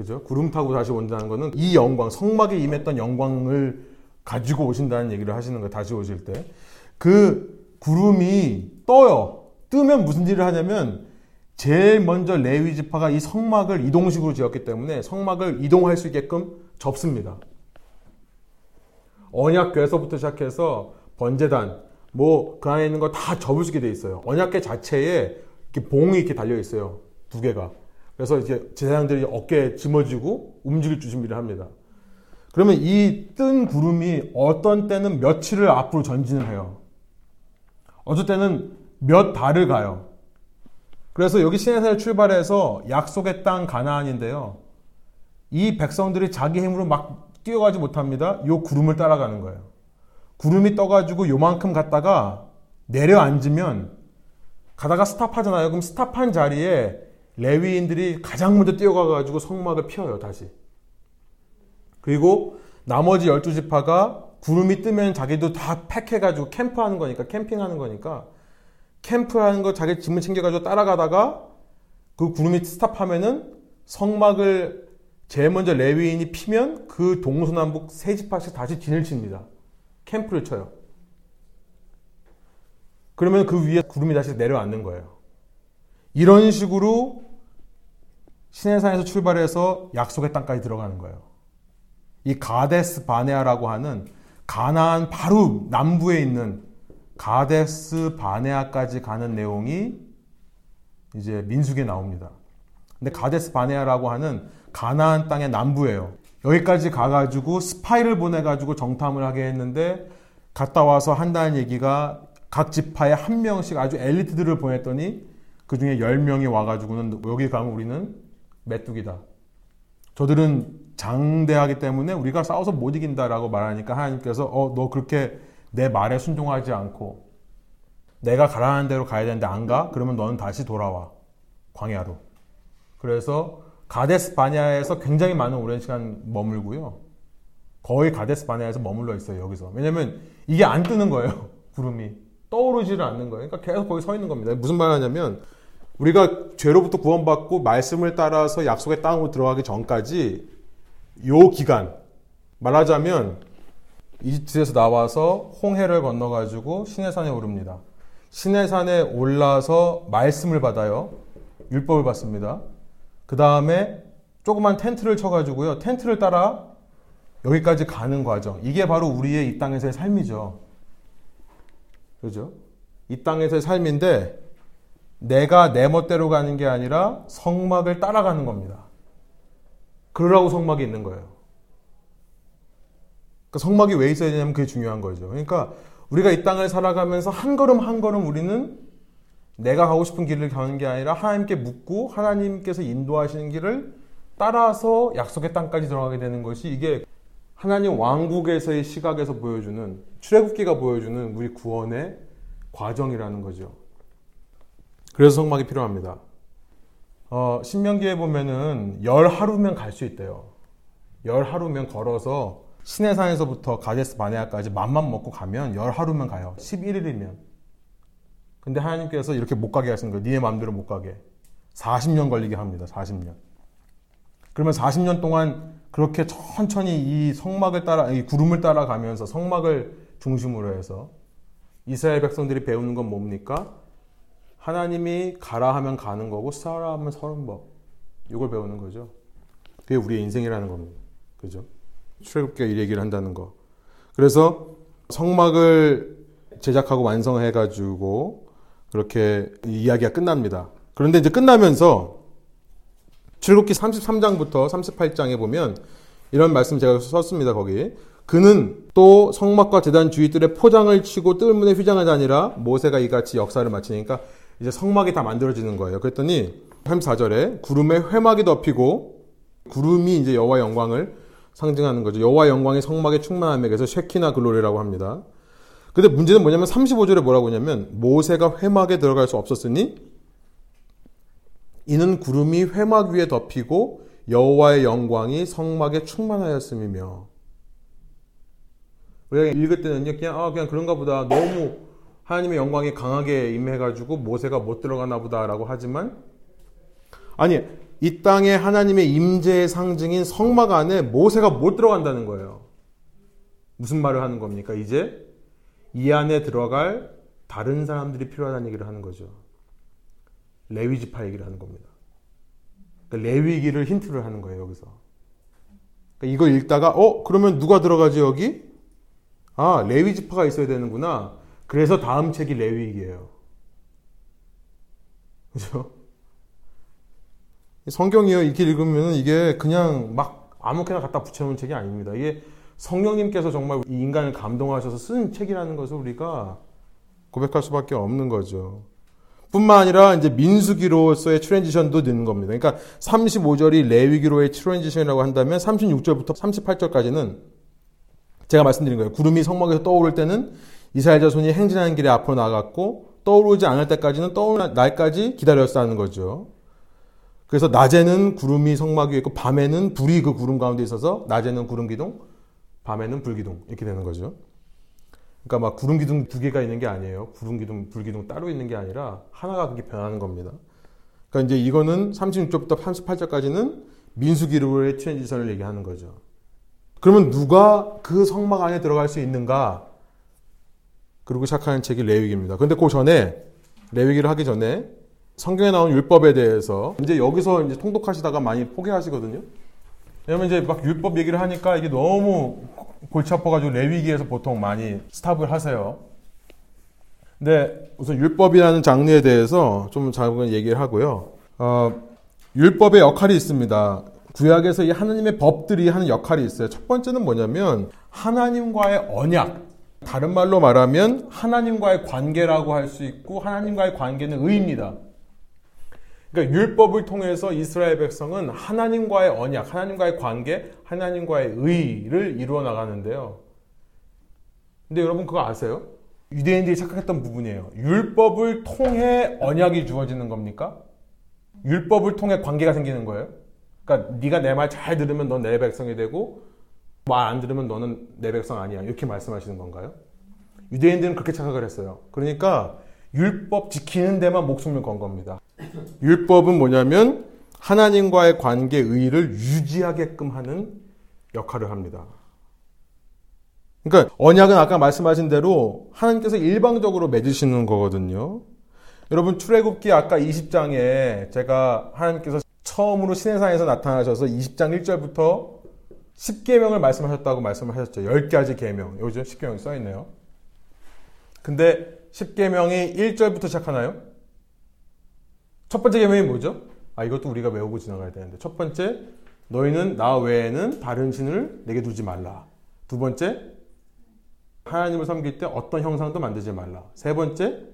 그죠? 구름 타고 다시 온다는 거는 이 영광, 성막에 임했던 영광을 가지고 오신다는 얘기를 하시는 거예요. 다시 오실 때. 그 구름이 떠요. 뜨면 무슨 일을 하냐면 제일 먼저 레위 지파가 이 성막을 이동식으로 지었기 때문에 성막을 이동할 수 있게끔 접습니다. 언약궤에서부터 시작해서 번제단 뭐 그 안에 있는 거 다 접을 수 있게 돼 있어요. 언약궤 자체에 이렇게 봉이 이렇게 달려 있어요. 두 개가. 그래서 이제 제사장들이 어깨에 짊어지고 움직일 준비를 합니다. 그러면 이 뜬 구름이 어떤 때는 며칠을 앞으로 전진을 해요. 어쩔 때는 몇 달을 가요. 그래서 여기 시내산을 출발해서 약속의 땅 가나안인데요. 이 백성들이 자기 힘으로 막 뛰어가지 못합니다. 요 구름을 따라가는 거예요. 구름이 떠가지고 요만큼 갔다가 내려앉으면 가다가 스탑하잖아요. 그럼 스탑한 자리에 레위인들이 가장 먼저 뛰어가가지고 성막을 피워요, 다시. 그리고 나머지 12지파가 구름이 뜨면 자기도 다 팩해가지고 캠프하는 거니까 캠핑하는 거니까 캠프하는 거 자기 짐을 챙겨가지고 따라가다가 그 구름이 스탑하면은 성막을 제일 먼저 레위인이 피면 그 동서남북 세 지파씩 다시 진을 칩니다. 캠프를 쳐요. 그러면 그 위에 구름이 다시 내려앉는 거예요. 이런 식으로 시내산에서 출발해서 약속의 땅까지 들어가는 거예요. 이 가데스 바네아라고 하는 가나안 바로 남부에 있는 가데스 바네아까지 가는 내용이 이제 민숙에 나옵니다. 근데 가데스 바네아라고 하는 가나안 땅의 남부예요. 여기까지 가가지고 스파이를 보내가지고 정탐을 하게 했는데 갔다 와서 한다는 얘기가 각 지파에 한 명씩 아주 엘리트들을 보냈더니 그 중에 10명이 와가지고는 여기 가면 우리는 메뚜기다. 저들은 장대하기 때문에 우리가 싸워서 못 이긴다라고 말하니까 하나님께서 어, 너 그렇게 내 말에 순종하지 않고 내가 가라는 대로 가야 되는데 안 가? 그러면 너는 다시 돌아와. 광야로. 그래서 가데스 바냐에서 굉장히 많은 오랜 시간 머물고요. 거의 가데스 바냐에서 머물러 있어요, 여기서. 왜냐면 이게 안 뜨는 거예요, 구름이. 떠오르지를 않는 거예요. 그러니까 계속 거기 서 있는 겁니다. 무슨 말 하냐면, 우리가 죄로부터 구원받고 말씀을 따라서 약속의 땅으로 들어가기 전까지 요 기간, 말하자면 이집트에서 나와서 홍해를 건너가지고 시내산에 오릅니다. 시내산에 올라서 말씀을 받아요. 율법을 받습니다. 그 다음에 조그만 텐트를 쳐가지고요. 텐트를 따라 여기까지 가는 과정. 이게 바로 우리의 이 땅에서의 삶이죠. 그죠? 이 땅에서의 삶인데 내가 내 멋대로 가는 게 아니라 성막을 따라가는 겁니다. 그러라고 성막이 있는 거예요. 그러니까 성막이 왜 있어야 되냐면 그게 중요한 거죠. 그러니까 우리가 이 땅을 살아가면서 한 걸음 한 걸음 우리는 내가 가고 싶은 길을 가는 게 아니라 하나님께 묻고 하나님께서 인도하시는 길을 따라서 약속의 땅까지 들어가게 되는 것이 이게 하나님 왕국에서의 시각에서 보여주는 출애굽기가 보여주는 우리 구원의 과정이라는 거죠. 그래서 성막이 필요합니다. 어, 신명기에 보면은 열 하루면 갈 수 있대요. 열 하루면 걸어서 시내산에서부터 가데스 바네아까지 맘만 먹고 가면 열 하루면 가요. 11일이면. 근데 하나님께서 이렇게 못 가게 하시는 거예요. 니네 마음대로 못 가게. 40년 걸리게 합니다. 40년. 그러면 40년 동안 그렇게 천천히 이 성막을 따라, 이 구름을 따라가면서 성막을 중심으로 해서 이스라엘 백성들이 배우는 건 뭡니까? 하나님이 가라 하면 가는 거고 싸라 하면 서는 법. 이걸 배우는 거죠. 그게 우리의 인생이라는 겁니다. 그죠? 출애굽기가 이 얘기를 한다는 거. 그래서 성막을 제작하고 완성해 가지고 그렇게 이야기가 끝납니다. 그런데 이제 끝나면서 출국기 33장부터 38장에 보면 이런 말씀 제가 썼습니다. 거기 그는 또 성막과 재단 주위들의 포장을 치고 뜰문에 휘장을 다니라 모세가 이같이 역사를 마치니까 이제 성막이 다 만들어지는 거예요. 그랬더니 34절에 구름에 회막이 덮이고 구름이 이제 여호와 영광을 상징하는 거죠. 여호와 영광이 성막의 충만함에 그래서 쉐키나 글로리라고 합니다. 근데 문제는 뭐냐면 35절에 뭐라고 하냐면 모세가 회막에 들어갈 수 없었으니 이는 구름이 회막 위에 덮이고 여호와의 영광이 성막에 충만하였음이며 우리가 읽을 때는요 그냥 아 그냥 그런가 보다 너무 하나님의 영광이 강하게 임해가지고 모세가 못 들어가나 보다라고 하지만 아니 이 땅에 하나님의 임재의 상징인 성막 안에 모세가 못 들어간다는 거예요. 무슨 말을 하는 겁니까? 이제 이 안에 들어갈 다른 사람들이 필요하다는 얘기를 하는 거죠. 레위 지파 얘기를 하는 겁니다. 그러니까 레위기를 힌트를 하는 거예요, 여기서. 그러니까 이걸 읽다가, 어, 그러면 누가 들어가지, 여기? 아, 레위 지파가 있어야 되는구나. 그래서 다음 책이 레위기예요. 그죠? 성경이요, 이렇게 읽으면 이게 그냥 막 아무렇게나 갖다 붙여놓은 책이 아닙니다. 이게 성령님께서 정말 이 인간을 감동하셔서 쓴 책이라는 것을 우리가 고백할 수밖에 없는 거죠. 뿐만 아니라 이제 민수기로서의 transition도 넣는 겁니다. 그러니까 35절이 레위기로의 transition이라고 한다면 36절부터 38절까지는 제가 말씀드린 거예요. 구름이 성막에서 떠오를 때는 이스라엘 자손이 행진하는 길에 앞으로 나갔고 떠오르지 않을 때까지는 떠오르는 날까지 기다렸다는 거죠. 그래서 낮에는 구름이 성막 위에 있고 밤에는 불이 그 구름 가운데 있어서 낮에는 구름 기둥, 밤에는 불 기둥 이렇게 되는 거죠. 그러니까 막 구름 기둥 두 개가 있는 게 아니에요. 구름 기둥, 불 기둥 따로 있는 게 아니라 하나가 그렇게 변하는 겁니다. 그러니까 이제 이거는 36절부터 38절까지는 민수기로의 트랜지션을 얘기하는 거죠. 그러면 누가 그 성막 안에 들어갈 수 있는가? 그리고 시작하는 책이 레위기입니다. 근데 그 전에 레위기를 하기 전에 성경에 나온 율법에 대해서 이제 여기서 이제 통독하시다가 많이 포기하시거든요. 왜냐면 이제 막 율법 얘기를 하니까 이게 너무 골치 아파가지고 레위기에서 보통 많이 스탑을 하세요. 근데 우선 율법이라는 장르에 대해서 좀 작은 얘기를 하고요. 어, 율법의 역할이 있습니다. 구약에서 이 하나님의 법들이 하는 역할이 있어요. 첫 번째는 뭐냐면 하나님과의 언약. 다른 말로 말하면 하나님과의 관계라고 할 수 있고 하나님과의 관계는 의입니다. 그러니까 율법을 통해서 이스라엘 백성은 하나님과의 언약, 하나님과의 관계, 하나님과의 의를 이루어 나가는데요. 근데 여러분 그거 아세요? 유대인들이 착각했던 부분이에요. 율법을 통해 언약이 주어지는 겁니까? 율법을 통해 관계가 생기는 거예요. 그러니까 네가 내 말 잘 들으면 넌 내 백성이 되고 말 안 들으면 너는 내 백성 아니야. 이렇게 말씀하시는 건가요? 유대인들은 그렇게 착각을 했어요. 그러니까 율법 지키는 데만 목숨을 건 겁니다. [CLEARS THROAT] 율법은 뭐냐면 하나님과의 관계 의의를 유지하게끔 하는 역할을 합니다. 그러니까 언약은 아까 말씀하신 대로 하나님께서 일방적으로 맺으시는 거거든요. 여러분 출애굽기 아까 20장에 제가 하나님께서 처음으로 시내산에서 나타나셔서 20장 1절부터 10계명을 말씀하셨다고 말씀을 하셨죠. 10가지 계명. 요즘 10계명이 써 있네요. 근데 10계명이 1절부터 시작하나요? 첫 번째 계명이 뭐죠? 아 이것도 우리가 외우고 지나가야 되는데 첫 번째 너희는 나 외에는 다른 신을 내게 두지 말라. 두 번째 하나님을 섬길 때 어떤 형상도 만들지 말라. 세 번째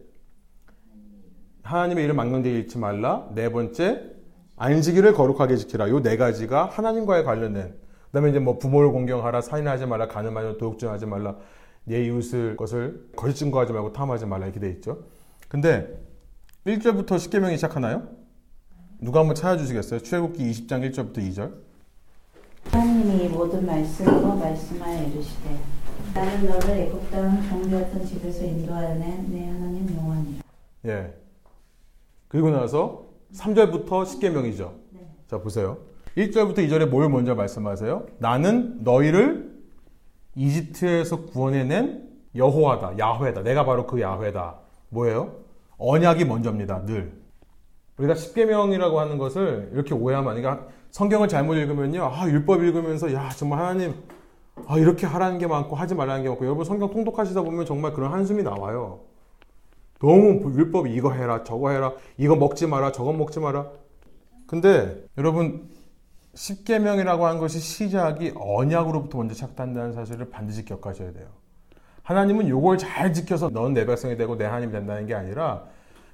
하나님의 이름 망명되게 잃지 말라. 네 번째 안식일을 거룩하게 지키라. 요 네 가지가 하나님과의 관련된 그다음에 이제 뭐 부모를 공경하라, 사인하지 말라, 가늠하여 도둑질하지 말라, 내 이웃을 것을 거짓 증거하지 말고 탐하지 말라 이렇게 돼 있죠. 근데 1절부터 10계명이 시작하나요? 누가 한번 찾아주시겠어요? 출애굽기 20장 1절부터 2절. 하나님이 모든 말씀으로 말씀하여 이르시되 나는 너를 애굽 땅 종되었던 집에서 인도하여 낸 내 하나님 여호와니라. 예. 그리고 나서 3절부터 10계명이죠. 네. 자, 보세요. 1절부터 2절에 뭘 먼저 말씀하세요? 나는 너희를 이집트에서 구원해낸 여호와다. 야훼다. 내가 바로 그 야훼다. 뭐예요? 언약이 먼저입니다. 늘. 우리가 10계명이라고 하는 것을 이렇게 오해하면 안 그러니까 성경을 잘못 읽으면요. 아, 율법 읽으면서 야, 정말 하나님 아, 이렇게 하라는 게 많고 하지 말라는 게 많고 여러분 성경 통독하시다 보면 정말 그런 한숨이 나와요. 너무 율법이 이거 해라, 저거 해라, 이거 먹지 마라, 저거 먹지 마라. 근데 여러분 10계명이라고 하는 것이 시작이 언약으로부터 먼저 시작된다는 사실을 반드시 기억하셔야 돼요. 하나님은 요걸 잘 지켜서 너는 내 백성이 되고 내 하나님이 된다는 게 아니라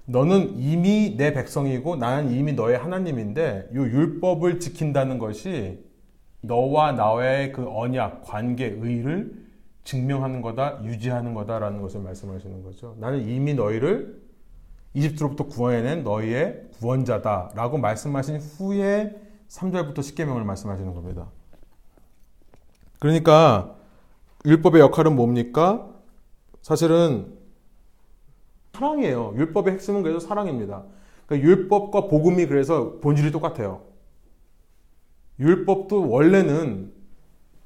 너는 이미 내 백성이고 나는 이미 너의 하나님인데 요 율법을 지킨다는 것이 너와 나의 그 언약, 관계, 의를 증명하는 거다, 유지하는 거다라는 것을 말씀하시는 거죠. 나는 이미 너희를 이집트로부터 구원해낸 너희의 구원자다라고 말씀하신 후에 3절부터 10계명을 말씀하시는 겁니다. 그러니까 율법의 역할은 뭡니까? 사실은 사랑이에요. 율법의 핵심은 그래서 사랑입니다. 그러니까 율법과 복음이 그래서 본질이 똑같아요. 율법도 원래는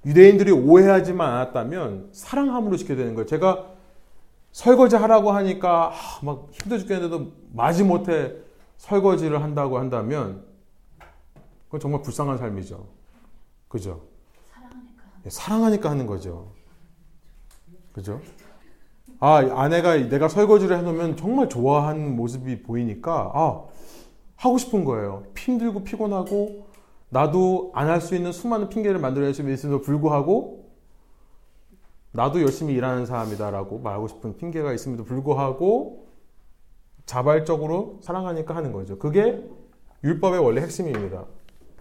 유대인들이 오해하지만 않았다면 사랑함으로 지켜야 되는 거예요. 제가 설거지 하라고 하니까 아, 막 힘들어 죽겠는데도 마지못해 설거지를 한다고 한다면 그건 정말 불쌍한 삶이죠. 그죠? 사랑하니까. 예, 사랑하니까 하는 거죠. 그죠? 아, 아내가 내가 설거지를 해놓으면 정말 좋아하는 모습이 보이니까, 아, 하고 싶은 거예요. 힘들고 피곤하고, 나도 안 할 수 있는 수많은 핑계를 만들어낼 수 있음에도 불구하고, 나도 열심히 일하는 사람이다라고 말하고 싶은 핑계가 있음에도 불구하고, 자발적으로 사랑하니까 하는 거죠. 그게 율법의 원래 핵심입니다.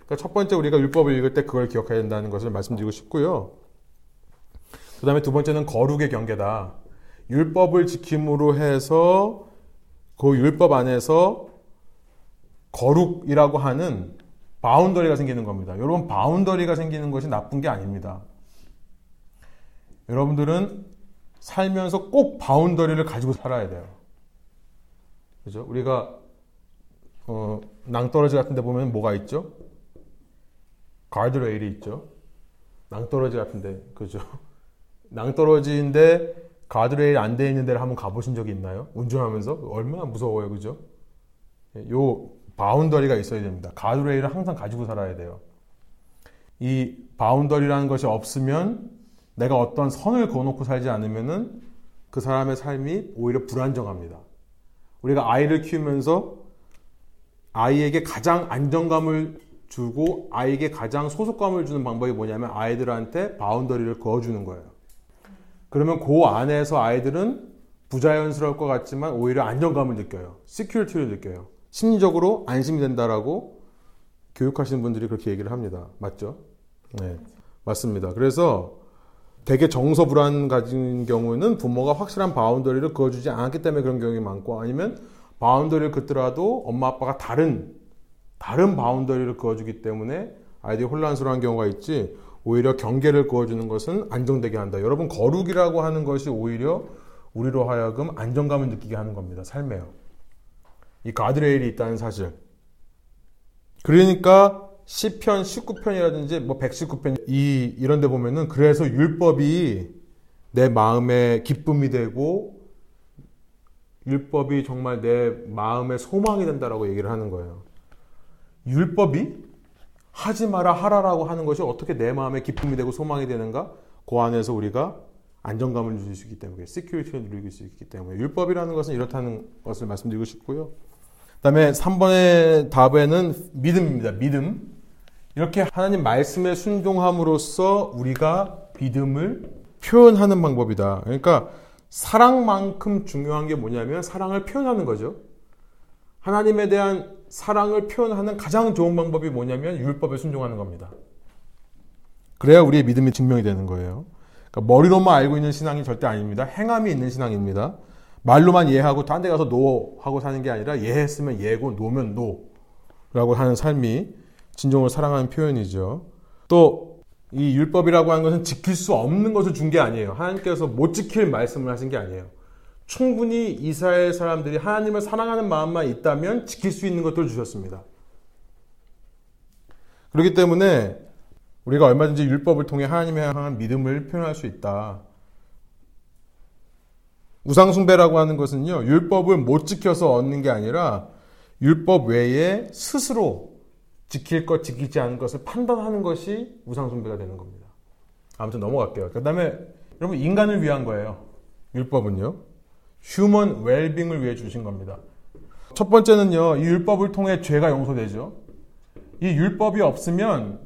그러니까 첫 번째 우리가 율법을 읽을 때 그걸 기억해야 된다는 것을 말씀드리고 싶고요. 그 다음에 두 번째는 거룩의 경계다. 율법을 지킴으로 해서 그 율법 안에서 거룩이라고 하는 boundary가 생기는 겁니다. 여러분, boundary가 생기는 것이 나쁜 게 아닙니다. 여러분들은 살면서 꼭 boundary를 가지고 살아야 돼요. 그죠? 우리가, 어, 낭떠러지 같은 데 보면 뭐가 있죠? 가드레일이 있죠. 낭떠러지 같은데, 그죠? [LAUGHS] 낭떠러지인데 가드레일 안 돼 있는 데를 한번 가보신 적이 있나요? 운전하면서 얼마나 무서워요, 그죠? 요 boundary가 있어야 됩니다. 가드레일을 항상 가지고 살아야 돼요. 이 boundary라는 것이 없으면 내가 어떤 선을 그어놓고 살지 않으면은 그 사람의 삶이 오히려 불안정합니다. 우리가 아이를 키우면서 아이에게 가장 안정감을 주고 아이에게 가장 소속감을 주는 방법이 뭐냐면 아이들한테 boundary를 그어주는 거예요. 그러면 그 안에서 아이들은 부자연스러울 것 같지만 오히려 안정감을 느껴요. security를 느껴요. 심리적으로 안심이 된다라고 교육하시는 분들이 그렇게 얘기를 합니다. 맞죠? 네. 맞습니다. 그래서 되게 정서 불안 가진 경우는 부모가 확실한 boundary를 그어주지 않았기 때문에 그런 경우가 많고 아니면 boundary를 긋더라도 엄마 아빠가 다른 다른 boundary를 그어주기 때문에 아이들이 혼란스러운 경우가 있지 오히려 경계를 그어주는 것은 안정되게 한다. 여러분 거룩이라고 하는 것이 오히려 우리로 하여금 안정감을 느끼게 하는 겁니다. 삶에요. 이 가드레일이 있다는 사실. 그러니까 시편 19편이라든지 뭐 119편 이 이런 데 보면은 그래서 율법이 내 마음의 기쁨이 되고 율법이 정말 내 마음의 소망이 된다라고 얘기를 하는 거예요. 율법이 하지 마라 하라라고 하는 것이 어떻게 내 마음의 기쁨이 되고 소망이 되는가? 그 안에서 우리가 안정감을 누릴 수 있기 때문에 security를 누릴 수 있기 때문에 율법이라는 것은 이렇다는 것을 말씀드리고 싶고요. 그다음에 3번의 답에는 믿음입니다. 믿음. 이렇게 하나님 말씀에 순종함으로써 우리가 믿음을 표현하는 방법이다. 그러니까 사랑만큼 중요한 게 뭐냐면 사랑을 표현하는 거죠. 하나님에 대한 사랑을 표현하는 가장 좋은 방법이 뭐냐면 율법에 순종하는 겁니다. 그래야 우리의 믿음이 증명이 되는 거예요. 그러니까 머리로만 알고 있는 신앙이 절대 아닙니다. 행함이 있는 신앙입니다. 말로만 이해하고 딴 데 가서 no 하고 사는 게 아니라 예했으면 예고 no면 no라고 하는 삶이 진정으로 사랑하는 표현이죠. 또 이 율법이라고 하는 것은 지킬 수 없는 것을 준 게 아니에요. 하나님께서 못 지킬 말씀을 하신 게 아니에요. 충분히 이스라엘 사람들이 하나님을 사랑하는 마음만 있다면 지킬 수 있는 것들을 주셨습니다. 그렇기 때문에 우리가 얼마든지 율법을 통해 하나님에 향한 믿음을 표현할 수 있다. 우상숭배라고 하는 것은요, 율법을 못 지켜서 얻는 게 아니라 율법 외에 스스로 지킬 것, 지키지 않은 것을 판단하는 것이 우상숭배가 되는 겁니다. 아무튼 넘어갈게요. 그 다음에 여러분, 인간을 위한 거예요. 율법은요. 휴먼 웰빙을 위해 주신 겁니다. 첫 번째는요, 이 율법을 통해 죄가 용서되죠. 이 율법이 없으면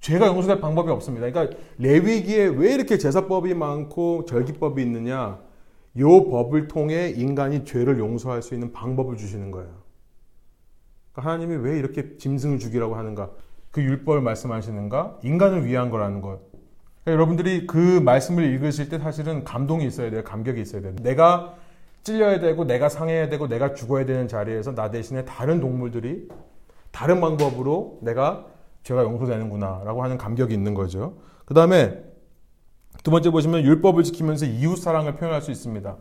죄가 용서될 방법이 없습니다. 그러니까 레위기에 왜 이렇게 제사법이 많고 절기법이 있느냐? 요 법을 통해 인간이 죄를 용서할 수 있는 방법을 주시는 거예요. 그러니까 하나님이 왜 이렇게 짐승을 죽이라고 하는가? 그 율법을 말씀하시는가? 인간을 위한 거라는 것. 그러니까 여러분들이 그 말씀을 읽으실 때 사실은 감동이 있어야 돼요. 감격이 있어야 돼요. 내가 찔려야 되고 내가 상해야 되고 내가 죽어야 되는 자리에서 나 대신에 다른 동물들이 다른 방법으로 내가 죄가 용서되는구나라고 하는 감격이 있는 거죠. 그 다음에 두 번째 보시면 율법을 지키면서 이웃 사랑을 표현할 수 있습니다.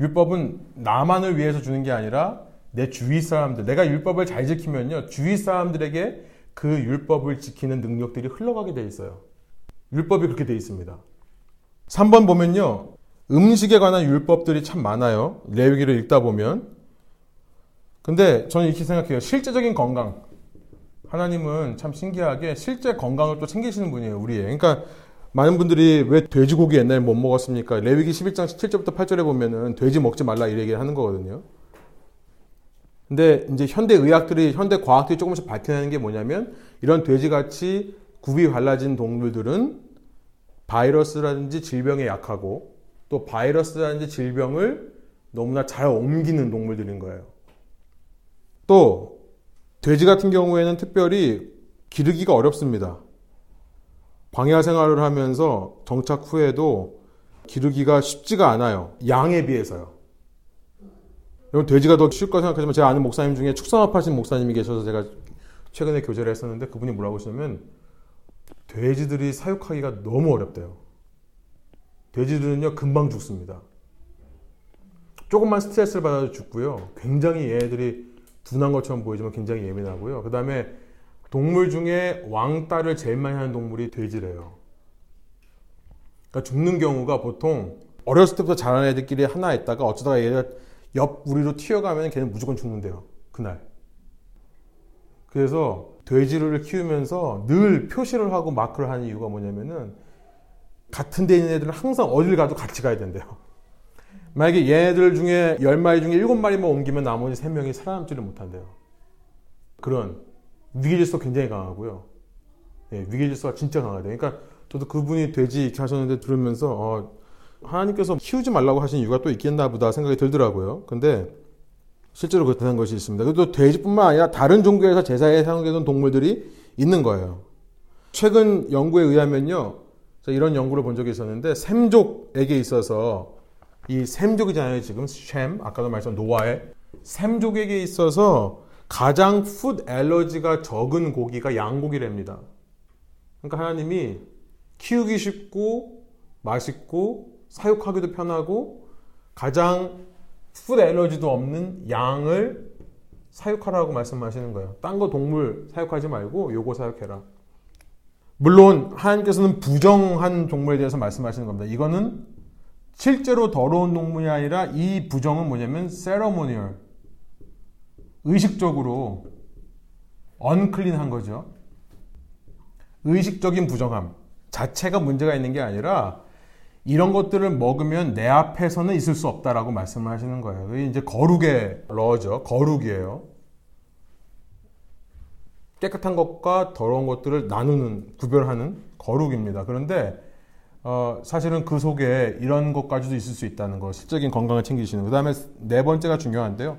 율법은 나만을 위해서 주는 게 아니라 내 주위 사람들, 내가 율법을 잘 지키면요, 주위 사람들에게 그 율법을 지키는 능력들이 흘러가게 돼 있어요. 율법이 그렇게 돼 있습니다. 3번 보면요, 음식에 관한 율법들이 참 많아요. 레위기를 읽다 보면. 근데 저는 이렇게 생각해요. 실제적인 건강. 하나님은 참 신기하게 실제 건강을 또 챙기시는 분이에요, 우리의. 그러니까 많은 분들이 왜 돼지고기 옛날에 못 먹었습니까? 레위기 11장 17절부터 8절에 보면은 돼지 먹지 말라 이 얘기를 하는 거거든요. 근데 이제 현대 의학들이, 현대 과학들이 조금씩 밝혀내는 게 뭐냐면 이런 돼지같이 굽이 갈라진 동물들은 바이러스라든지 질병에 약하고 또 바이러스라든지 질병을 너무나 잘 옮기는 동물들인 거예요. 또 돼지 같은 경우에는 특별히 기르기가 어렵습니다. 광야 생활을 하면서 정착 후에도 기르기가 쉽지가 않아요. 양에 비해서요. 여러분 돼지가 더 쉬울 거 생각하지만 제가 아는 목사님 중에 축산업 하신 목사님이 계셔서 제가 최근에 교제를 했었는데 그분이 뭐라고 하시냐면 돼지들이 사육하기가 너무 어렵대요. 돼지들은요 금방 죽습니다. 조금만 스트레스를 받아도 죽고요. 굉장히 얘네들이 둔한 것처럼 보이지만 굉장히 예민하고요. 그 다음에 동물 중에 왕따를 제일 많이 하는 동물이 돼지래요. 그러니까 죽는 경우가 보통 어렸을 때부터 자란 애들끼리 하나 있다가 어쩌다가 얘가 옆 우리로 튀어가면 걔는 무조건 죽는데요. 그날. 그래서 돼지를 키우면서 늘 표시를 하고 마크를 하는 이유가 뭐냐면은 같은 데 있는 애들은 항상 어딜 가도 같이 가야 된대요. 만약에 얘네들 중에 10마리 중에 7마리만 옮기면 나머지 3명이 살아남지를 못한대요. 그런 위기질서 굉장히 강하고요. 예, 위기질서가 진짜 강하대요. 그러니까 저도 그분이 돼지 이렇게 하셨는데 들으면서 어, 하나님께서 키우지 말라고 하신 이유가 또 있겠나 보다 생각이 들더라고요. 근데 실제로 그렇다는 것이 있습니다. 그리고 돼지뿐만 아니라 다른 종교에서 제사에 사용되는 동물들이 있는 거예요. 최근 연구에 의하면요. 이런 연구를 본 적이 있었는데 셈족에게 있어서 이 셈족이잖아요. 지금 셈 아까도 말했던 노아의 셈족에게 있어서 가장 food allergy가 적은 고기가 양고기랍니다. 그러니까 하나님이 키우기 쉽고 맛있고 사육하기도 편하고 가장 food allergy도 없는 양을 사육하라고 말씀하시는 거예요. 딴 거 동물 사육하지 말고 요거 사육해라. 물론 하나님께서는 부정한 동물에 대해서 말씀하시는 겁니다. 이거는 실제로 더러운 동물이 아니라 이 부정은 뭐냐면 세러모니얼 의식적으로 언클린한 거죠. 의식적인 부정함 자체가 문제가 있는 게 아니라 이런 것들을 먹으면 내 앞에서는 있을 수 없다라고 말씀을 하시는 거예요. 이제 거룩의 러죠. 거룩이에요. 깨끗한 것과 더러운 것들을 나누는 구별하는 거룩입니다. 그런데 어, 사실은 그 속에 이런 것까지도 있을 수 있다는 거, 실적인 건강을 챙기시는. 그 다음에 네 번째가 중요한데요.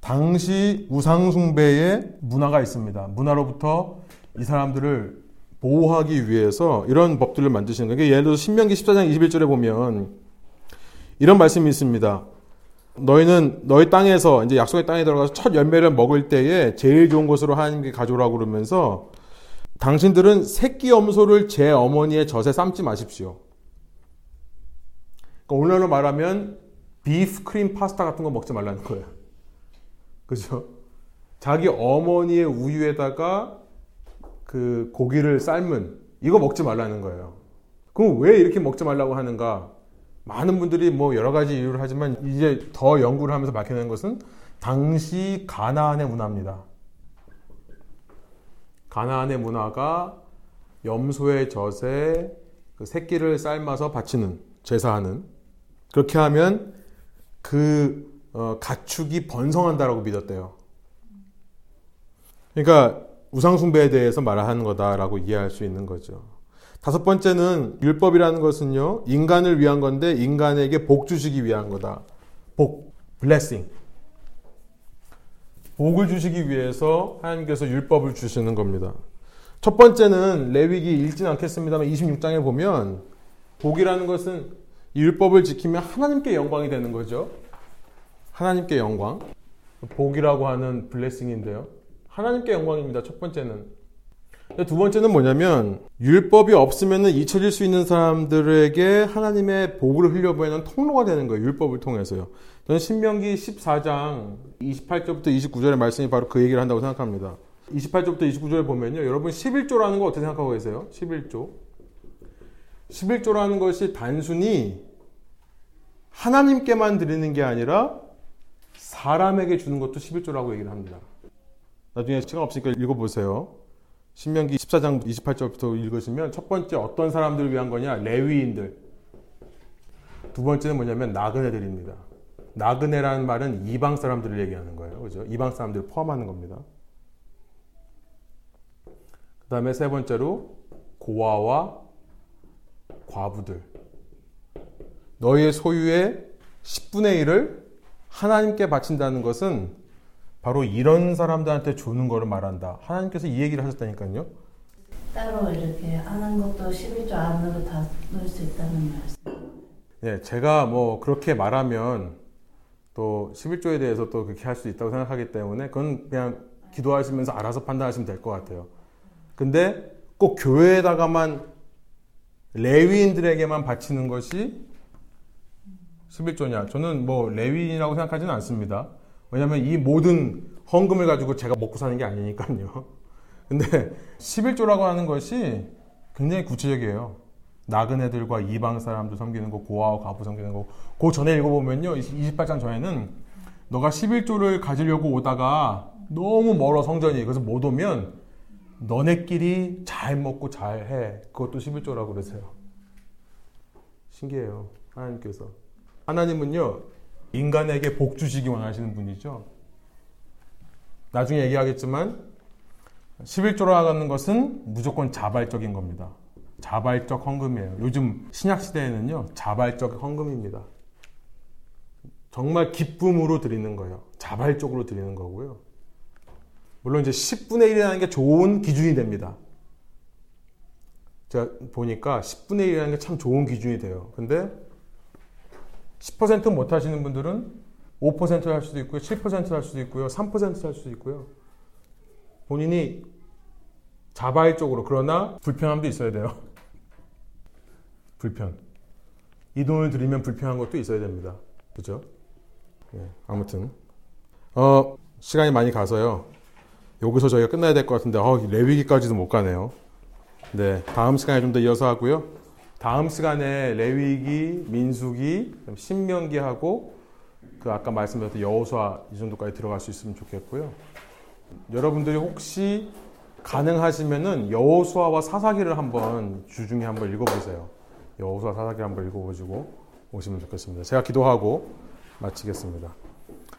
당시 우상숭배의 문화가 있습니다. 문화로부터 이 사람들을 보호하기 위해서 이런 법들을 만드시는 거예요. 예를 들어서 신명기 14장 21절에 보면 이런 말씀이 있습니다. 너희는 너희 땅에서 이제 약속의 땅에 들어가서 첫 열매를 먹을 때에 제일 좋은 것으로 하나님께 가져오라고 그러면서 당신들은 새끼 염소를 제 어머니의 젖에 삶지 마십시오. 그러니까 오늘날로 말하면 비프 크림 파스타 같은 거 먹지 말라는 거예요. [LAUGHS] 그죠? 자기 어머니의 우유에다가 그 고기를 삶은 이거 먹지 말라는 거예요. 그럼 왜 이렇게 먹지 말라고 하는가? 많은 분들이 뭐 여러 가지 이유를 하지만 이제 더 연구를 하면서 밝혀낸 것은 당시 가나안의 문화입니다. 가나안의 문화가 염소의 젖에 그 새끼를 삶아서 바치는 제사하는 그렇게 하면 그 어, 가축이 번성한다라고 믿었대요. 그러니까 우상숭배에 대해서 말하는 거다라고 이해할 수 있는 거죠. 다섯 번째는 율법이라는 것은요, 인간을 위한 건데 인간에게 복 주시기 위한 거다. 복, blessing. 복을 주시기 위해서 하나님께서 율법을 주시는 겁니다. 첫 번째는 레위기 읽진 않겠습니다만 26장에 보면 복이라는 것은 율법을 지키면 하나님께 영광이 되는 거죠. 하나님께 영광. 복이라고 하는 블레싱인데요. 하나님께 영광입니다. 첫 번째는. 두 번째는 뭐냐면 율법이 없으면 잊혀질 수 있는 사람들에게 하나님의 복을 흘려보내는 통로가 되는 거예요. 율법을 통해서요. 저는 신명기 14장 28절부터 29절의 말씀이 바로 그 얘기를 한다고 생각합니다. 28절부터 29절에 보면요. 여러분 11조라는 거 어떻게 생각하고 계세요? 11조. 11조라는 것이 단순히 하나님께만 드리는 게 아니라 사람에게 주는 것도 11조라고 얘기를 합니다. 나중에 시간 없으니까 읽어보세요. 신명기 14장 28절부터 읽으시면 첫 번째 어떤 사람들을 위한 거냐? 레위인들. 두 번째는 뭐냐면 나그네들입니다. 나그네라는 말은 이방 사람들을 얘기하는 거예요. 그죠? 이방 사람들을 포함하는 겁니다. 그 다음에 세 번째로 고아와 과부들. 너희의 소유의 10분의 1을 하나님께 바친다는 것은 바로 이런 사람들한테 주는 거를 말한다. 하나님께서 이 얘기를 하셨다니까요. 따로 이렇게 하는 것도 11조 안으로 다 넣을 수 있다는 말씀. 네, 제가 뭐 그렇게 말하면 또 11조에 대해서 또 그렇게 할 수 있다고 생각하기 때문에 그건 그냥 기도하시면서 알아서 판단하시면 될 것 같아요. 근데 꼭 교회에다가만 레위인들에게만 바치는 것이 11조냐? 저는 뭐 레위인이라고 생각하지는 않습니다. 왜냐하면 이 모든 헌금을 가지고 제가 먹고 사는 게 아니니까요. [LAUGHS] 근데 11조라고 하는 것이 굉장히 구체적이에요. 나그네들과 이방 사람들 섬기는 거, 고아와 과부 섬기는 거. 그 전에 읽어보면요. 28장 전에는 너가 11조를 가지려고 오다가 너무 멀어 성전이. 그래서 못 오면 너네끼리 잘 먹고 잘 해. 그것도 11조라고 그러세요. 신기해요. 하나님께서. 하나님은요, 인간에게 복 주시기 원하시는 분이죠. 나중에 얘기하겠지만 11조라 하는 것은 무조건 자발적인 겁니다. 자발적 헌금이에요. 요즘 신약 시대에는요. 자발적 헌금입니다. 정말 기쁨으로 드리는 거예요. 자발적으로 드리는 거고요. 물론 이제 10분의 1이라는 게 좋은 기준이 됩니다. 제가 보니까 10분의 1이라는 게 참 좋은 기준이 돼요. 근데 10% 못 하시는 분들은 5%를 할 수도 있고요. 7%를 할 수도 있고요. 3%를 할 수도 있고요. 본인이 자발적으로 그러나 불편함도 있어야 돼요. [LAUGHS] 불편. 이 돈을 들이면 불편한 것도 있어야 됩니다. 그죠? 예, 아무튼 어, 시간이 많이 가서요. 여기서 저희가 끝나야 될 것 같은데 어, 레위기까지도 못 가네요. 네, 다음 시간에 좀 더 이어서 하고요. 다음 시간에 레위기, 민수기, 신명기하고 그 아까 말씀드렸던 여호수아 이 정도까지 들어갈 수 있으면 좋겠고요. 여러분들이 혹시 가능하시면은 여호수아와 사사기를 한번 주중에 한번 읽어보세요. 여호수아 사사기 한번 읽어보시고 오시면 좋겠습니다. 제가 기도하고 마치겠습니다.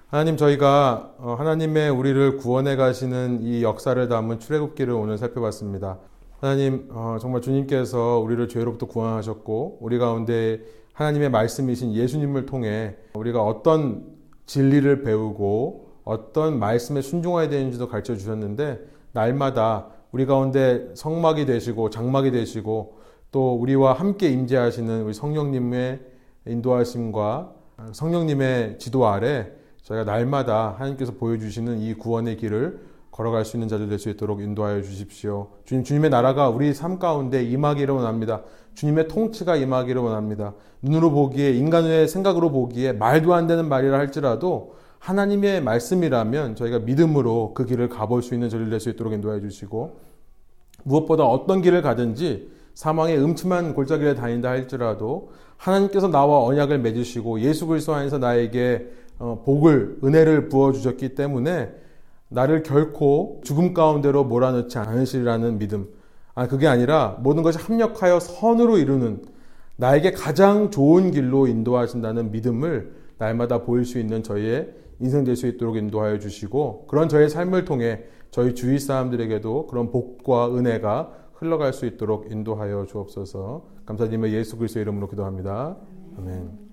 하나님 저희가 어, 하나님의 우리를 구원해 가시는 이 역사를 담은 출애굽기를 오늘 살펴봤습니다. 하나님 어, 정말 주님께서 우리를 죄로부터 구원하셨고 우리 가운데 하나님의 말씀이신 예수님을 통해 우리가 어떤 진리를 배우고 어떤 말씀에 순종해야 되는지도 가르쳐 주셨는데 날마다 우리 가운데 성막이 되시고 장막이 되시고 또 우리와 함께 임재하시는 우리 성령님의 인도하심과 성령님의 지도 아래 저희가 날마다 하나님께서 보여주시는 이 구원의 길을 걸어갈 수 있는 자들 될 수 있도록 인도하여 주십시오. 주님, 주님의 나라가 우리 삶 가운데 임하기를 원합니다. 주님의 통치가 임하기를 원합니다. 눈으로 보기에, 인간의 생각으로 보기에 말도 안 되는 말이라 할지라도 하나님의 말씀이라면 저희가 믿음으로 그 길을 가볼 수 있는 저를 될 수 있도록 인도해 주시고 무엇보다 어떤 길을 가든지 사망의 음침한 골짜기를 다닌다 할지라도 하나님께서 나와 언약을 맺으시고 예수 그리스도 안에서 나에게 어, 복을 은혜를 부어 주셨기 때문에 나를 결코 죽음 가운데로 몰아넣지 않으시리라는 믿음. 아 그게 아니라 모든 것이 합력하여 선으로 이루는 나에게 가장 좋은 길로 인도하신다는 믿음을 날마다 보일 수 있는 저희의 인생 될 수 있도록 인도하여 주시고 그런 저의 삶을 통해 저희 주위 사람들에게도 그런 복과 은혜가 흘러갈 수 있도록 인도하여 주옵소서. 감사드리며 예수 그리스도 이름으로 기도합니다. 아멘.